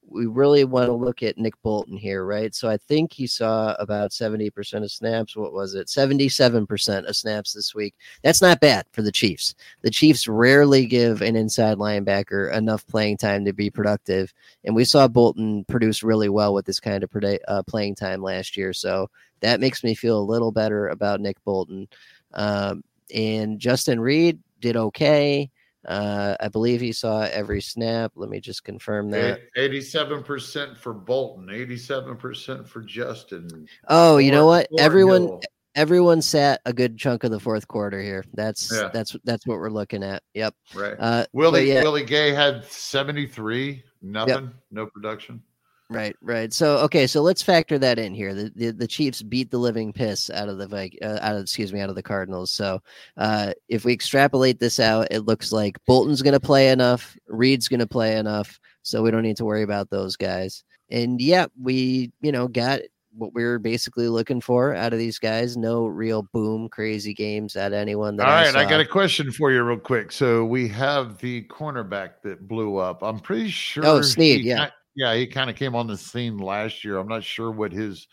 we really want to look at Nick Bolton here, right? So I think he saw about 70% of snaps. What was it? 77% of snaps this week. That's not bad for the Chiefs. The Chiefs rarely give an inside linebacker enough playing time to be productive. And we saw Bolton produce really well with this kind of uh, playing time last year. So that makes me feel a little better about Nick Bolton. Um, and Justin Reid did okay. Uh, I believe he saw every snap. Let me just confirm that. 87% for Bolton, 87% for Justin. Oh, you know what? Everyone Hill. everyone sat a good chunk of the fourth quarter here. That's yeah. that's that's what we're looking at. Yep. Right. Uh, Willie yeah. Willie Gay had 73, nothing, yep. no production. Right, right. So okay, so let's factor that in here. The the, the Chiefs beat the living piss out of the Vik- uh, out of excuse me out of the Cardinals. So uh, if we extrapolate this out, it looks like Bolton's going to play enough, Reid's going to play enough, so we don't need to worry about those guys. And yeah, we you know got what we are basically looking for out of these guys. No real boom crazy games at anyone. That All right, I, I, got a question for you real quick. So we have the cornerback that blew up. I'm pretty sure. Oh, Sneed, yeah. Yeah, he kind of came on the scene last year. I'm not sure what his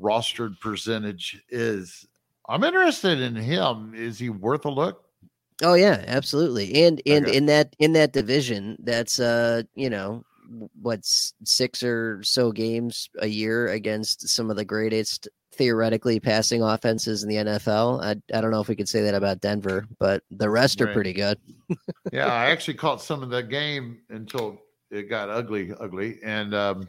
rostered percentage is. I'm interested in him. Is he worth a look? Oh yeah, absolutely. And and okay. in that in that division, that's uh, you know, what's six or so games a year against some of the greatest theoretically passing offenses in the NFL. I, I don't know if we could say that about Denver, but the rest right. are pretty good. yeah, I <laughs> actually caught some of the game until it got ugly, ugly, and um,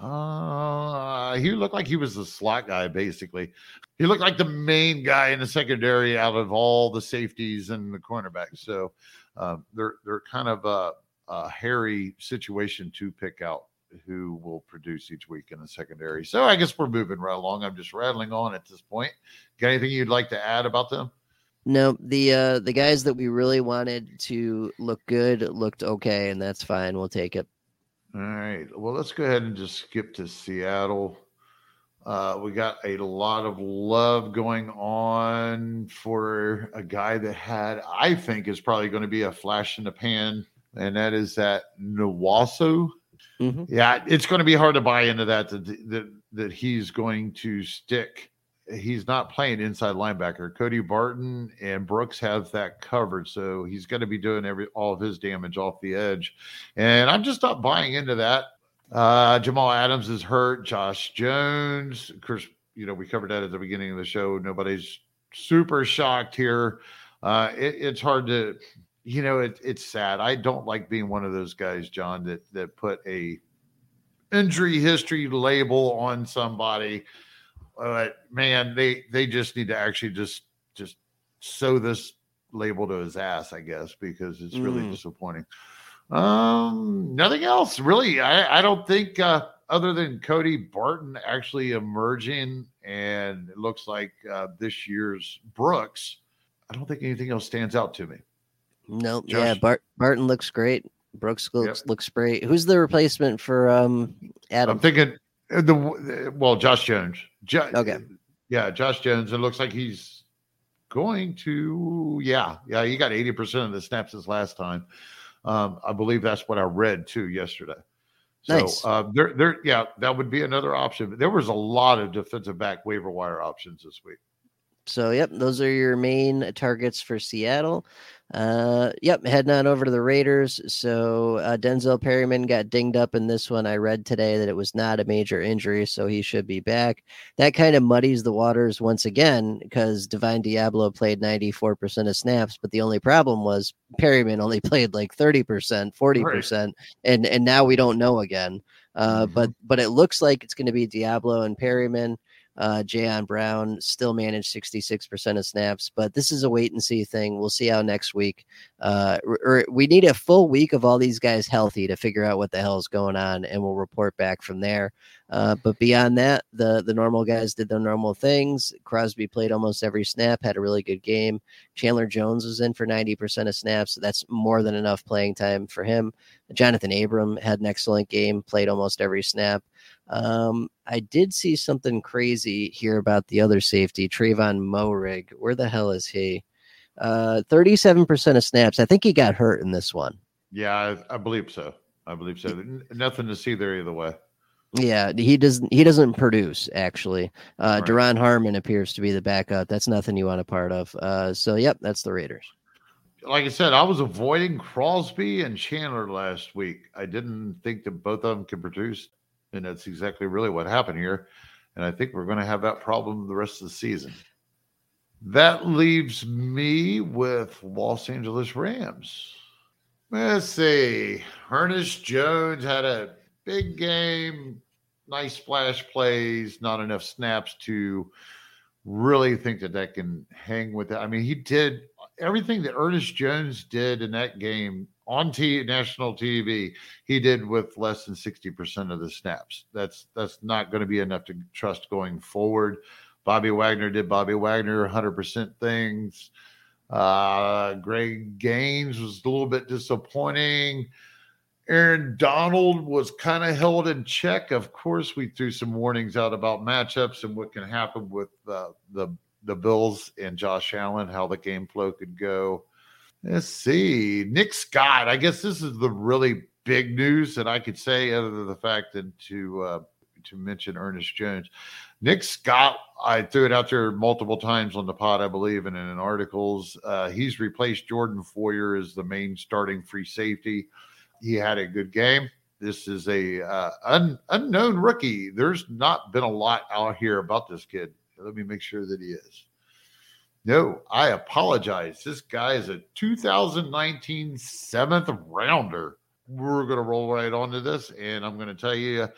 uh, he looked like he was the slot guy, basically. He looked like the main guy in the secondary out of all the safeties and the cornerbacks. So uh, they're they're kind of a, a hairy situation to pick out who will produce each week in the secondary. So I guess we're moving right along. I'm just rattling on at this point. Got anything you'd like to add about them? No, the uh the guys that we really wanted to look good looked okay, and that's fine. We'll take it. All right. Well, let's go ahead and just skip to Seattle. Uh, we got a lot of love going on for a guy that had, I think, is probably going to be a flash in the pan, and that is that Nwosu. Mm-hmm. Yeah, it's going to be hard to buy into that, that that that he's going to stick he's not playing inside linebacker. Cody Barton and Brooks have that covered, so he's going to be doing every all of his damage off the edge. And I'm just not buying into that. Uh, Jamal Adams is hurt. Josh Jones, of course, you know we covered that at the beginning of the show. Nobody's super shocked here. Uh, it, it's hard to, you know, it, it's sad. I don't like being one of those guys, John, that that put a injury history label on somebody but man, they they just need to actually just just sew this label to his ass, I guess, because it's really mm. disappointing. Um, nothing else really. I I don't think uh, other than Cody Barton actually emerging, and it looks like uh, this year's Brooks. I don't think anything else stands out to me. No, nope. yeah, Bart, Barton looks great. Brooks looks yep. looks great. Who's the replacement for um Adam? I'm thinking the well, Josh Jones. Jo- okay. Yeah, Josh Jones. It looks like he's going to. Yeah, yeah. He got eighty percent of the snaps this last time. Um, I believe that's what I read too yesterday. So nice. uh, there, there, yeah, that would be another option. There was a lot of defensive back waiver wire options this week. So, yep, those are your main targets for Seattle. Uh, yep, heading on over to the Raiders. So uh, Denzel Perryman got dinged up in this one. I read today that it was not a major injury, so he should be back. That kind of muddies the waters once again because Divine Deablo played 94% of snaps, but the only problem was Perryman only <laughs> played like 30%, 40%, right. and and now we don't know again. Uh, mm-hmm. but but it looks like it's going to be Deablo and Perryman. Uh, Jayon Brown still managed 66% of snaps, but this is a wait and see thing. We'll see how next week. Uh, or we need a full week of all these guys healthy to figure out what the hell is going on, and we'll report back from there. Uh, but beyond that, the the normal guys did their normal things. Crosby played almost every snap, had a really good game. Chandler Jones was in for 90% of snaps. So that's more than enough playing time for him. Johnathan Abram had an excellent game, played almost every snap. Um, I did see something crazy here about the other safety, Trevon Moehrig. Where the hell is he? Uh, 37% of snaps. I think he got hurt in this one. Yeah, I, I believe so. I believe so. Nothing to see there either way. Yeah, he doesn't. He doesn't produce actually. Uh, right. Duron Harmon appears to be the backup. That's nothing you want a part of. Uh, so yep, that's the Raiders. Like I said, I was avoiding Crosby and Chandler last week. I didn't think that both of them could produce and that's exactly really what happened here. And I think we're going to have that problem the rest of the season. That leaves me with Los Angeles Rams. Let's see. Ernest Jones had a big game, nice splash plays, not enough snaps to really think that that can hang with it. I mean, he did everything that Ernest Jones did in that game on t- national TV, he did with less than 60% of the snaps. That's that's not going to be enough to trust going forward. Bobby Wagner did Bobby Wagner 100% things. Uh, Greg Gaines was a little bit disappointing. Aaron Donald was kind of held in check. Of course, we threw some warnings out about matchups and what can happen with uh, the the Bills and Josh Allen, how the game flow could go. Let's see. Nick Scott. I guess this is the really big news that I could say, other than the fact that to uh, to mention Ernest Jones. Nick Scott, I threw it out there multiple times on the pod, I believe, and in articles. Uh, he's replaced Jordan Poyer as the main starting free safety. He had a good game. this is a uh, un, unknown rookie. There's not been a lot out here about this kid. Let me make sure that he is. No, I apologize. This guy is a 2019 seventh rounder. We're going to roll right onto this, and I'm going to tell you,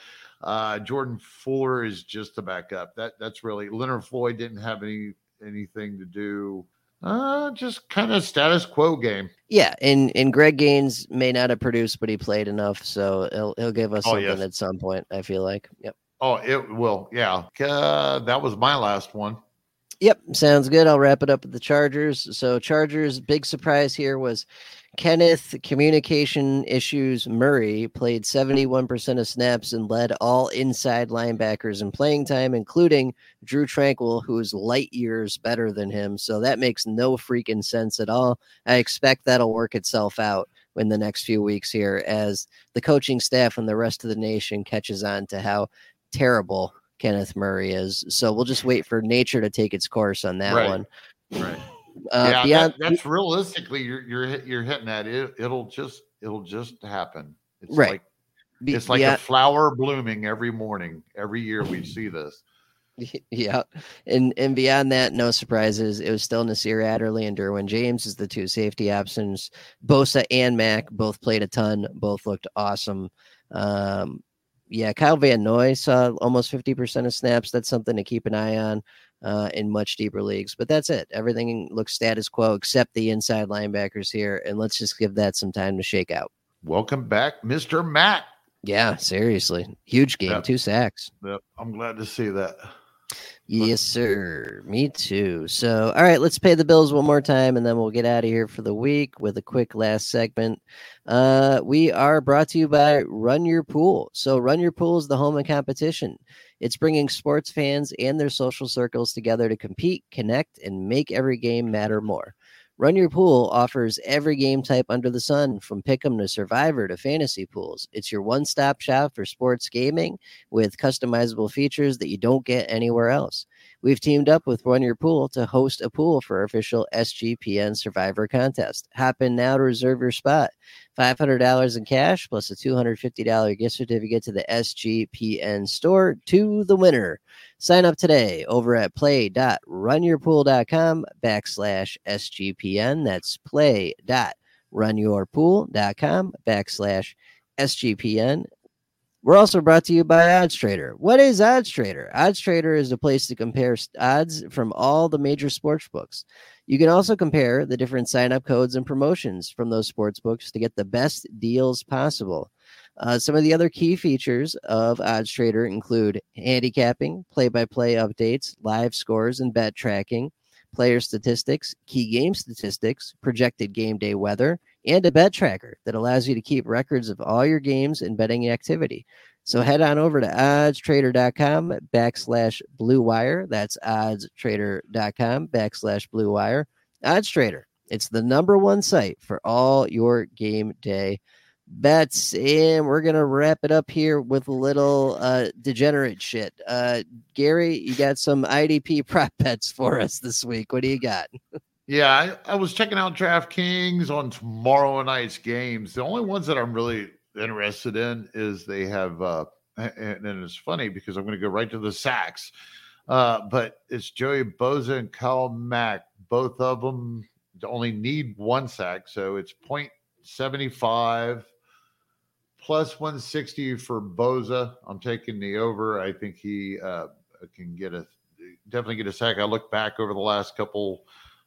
uh, Jordan Fuller is just the backup. That that's really Leonard Floyd didn't have any anything to do uh, just kind of status quo game. Yeah, and and Greg Gaines may not have produced, but he played enough, so he'll he'll give us oh, something yes. at some point. I feel like. Yep. Oh, it will. Yeah, uh, that was my last one. Yep, sounds good. I'll wrap it up with the Chargers. So Chargers, big surprise here was Kenneth communication issues Murray played 71% of snaps and led all inside linebackers in playing time, including Drue Tranquill, who is light years better than him. So that makes no freaking sense at all. I expect that'll work itself out in the next few weeks here as the coaching staff and the rest of the nation catches on to how terrible Kenneth Murray is. So we'll just wait for nature to take its course on that right. one. Right. <clears throat> Uh, yeah, beyond, that, that's realistically you're you're you're hitting that. It, it'll just it'll just happen. It's right. like it's like yeah. a flower blooming every morning. Every year we see this. <laughs> Yeah, and and beyond that, no surprises. It was still Nasir Adderley and Derwin James as the two safety options. Bosa and Mack both played a ton. Both looked awesome. Um, yeah, Kyle Van Noy saw almost fifty percent of snaps. That's something to keep an eye on uh, in much deeper leagues. But that's it. Everything looks status quo except the inside linebackers here. And let's just give that some time to shake out. Welcome back, Mr. Matt. Yeah, seriously. Huge game, yep. two sacks. Yep. I'm glad to see that. Yes, sir. Me too. So, all right, let's pay the bills one more time and then we'll get out of here for the week with a quick last segment. Uh, we are brought to you by Run Your Pool. So, Run Your Pool is the home of competition. It's bringing sports fans and their social circles together to compete, connect, and make every game matter more. Run Your Pool offers every game type under the sun, from Pick'em to Survivor to fantasy pools. It's your one stop shop for sports gaming with customizable features that you don't get anywhere else. We've teamed up with Run Your Pool to host a pool for our official SGPN Survivor contest. Hop in now to reserve your spot. $500 in cash plus a $250 gift certificate to the SGPN store to the winner. Sign up today over at play.runyourpool.com backslash SGPN. That's play.runyourpool.com backslash SGPN. We're also brought to you by Odds Trader. What is Odds Trader? Odds Trader is a place to compare odds from all the major sports books. You can also compare the different sign up codes and promotions from those sports books to get the best deals possible. Uh, some of the other key features of Odds Trader include handicapping, play by play updates, live scores and bet tracking, player statistics, key game statistics, projected game day weather, and a bet tracker that allows you to keep records of all your games and betting activity. So head on over to oddstrader.com backslash blue wire. That's oddstrader.com backslash blue wire. Odds Trader. It's the number one site for all your game day bets. And we're going to wrap it up here with a little uh, degenerate shit. Uh, Gary, you got some IDP <laughs> prop bets for us this week. What do you got? Yeah, I, I was checking out DraftKings on tomorrow night's games. The only ones that I'm really interested in is they have, uh, and, and it's funny because I'm going to go right to the sacks. Uh, but it's Joey Bosa and Khalil Mack. Both of them only need one sack, so it's 0.75 plus 160 for Bosa. I'm taking the over. I think he uh, can get a definitely get a sack. I look back over the last couple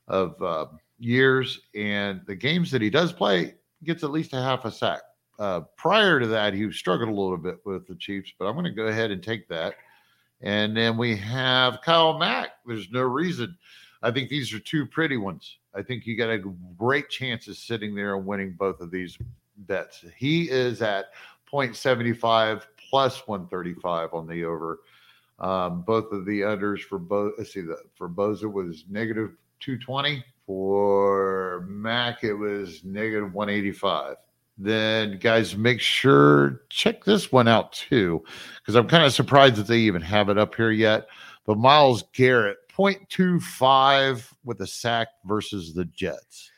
of uh, years, and the games that he does play gets at least a half a sack. Uh, prior to that, he struggled a little bit with the Chiefs, but I'm going to go ahead and take that. And then we have Khalil Mack. There's no reason. I think these are two pretty ones. I think you got a great chance of sitting there and winning both of these bets. He is at 0.75 plus 135 on the over. Um, both of the unders for both. Let's see, the for Bosa was negative 220. For Mack, it was negative 185 then guys make sure check this one out too because i'm kind of surprised that they even have it up here yet but Myles Garrett 0.25 with a sack versus the jets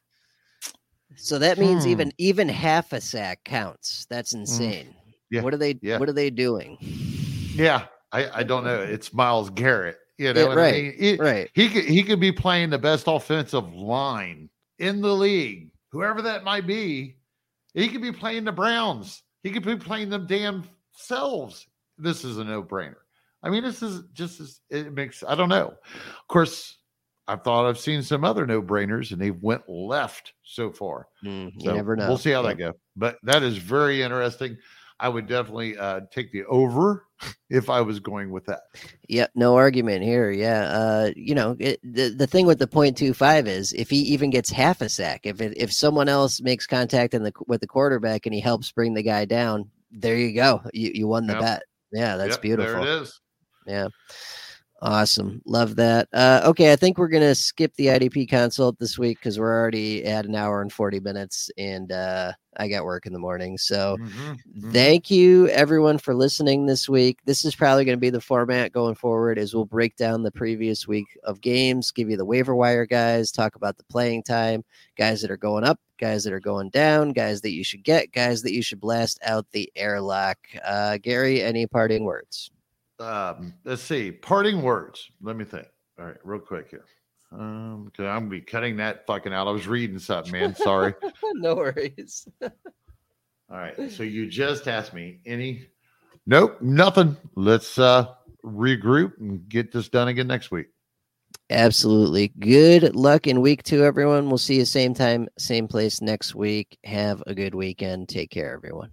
so that means hmm. even even half a sack counts that's hmm. insane Yeah. What are they? Yeah. What are they doing? Yeah, I, I don't know. It's Myles Garrett. You know Yeah, what I right, mean? It- Right. He could he could be playing the best offensive line in the league, whoever that might be. He could be playing the Browns. He could be playing them damn selves. This is a no brainer. I mean, this is just as it makes. I don't know. Of course, I thought I've seen some other no brainers, and they went left so far. Mm, you So never know. We'll see how Yeah. that go. But that is very interesting. I would definitely uh, take the over <laughs> if I was going with that. Yep, no argument here. Yeah, uh, you know, it, the the thing with the point two five is if he even gets half a sack, if it, if someone else makes contact in the with the quarterback and he helps bring the guy down, there you go. You you won the Yep. bet. Yeah, that's Yep, beautiful. There it is. Yeah. Awesome. Love that. Uh, okay, I think we're going to skip the IDP consult this week because we're already at an hour and 40 minutes and uh, I got work in the morning. So Mhm, mhm. thank you everyone for listening this week. This is probably going to be the format going forward as we'll break down the previous week of games, give you the waiver wire guys, talk about the playing time, guys that are going up, guys that are going down, guys that you should get, guys that you should blast out the airlock. Uh, Gary, any parting words? Um, let's see. Parting words. Let me think. All right, real quick here. Um, cause I'm gonna be cutting that fucking out. I was reading something, man. Sorry. <laughs> no worries. <laughs> All right. So you just asked me any. Nope, nothing. Let's uh regroup and get this done again next week. Absolutely. Good luck in week two, everyone. We'll see you same time, same place next week. Have a good weekend. Take care, everyone.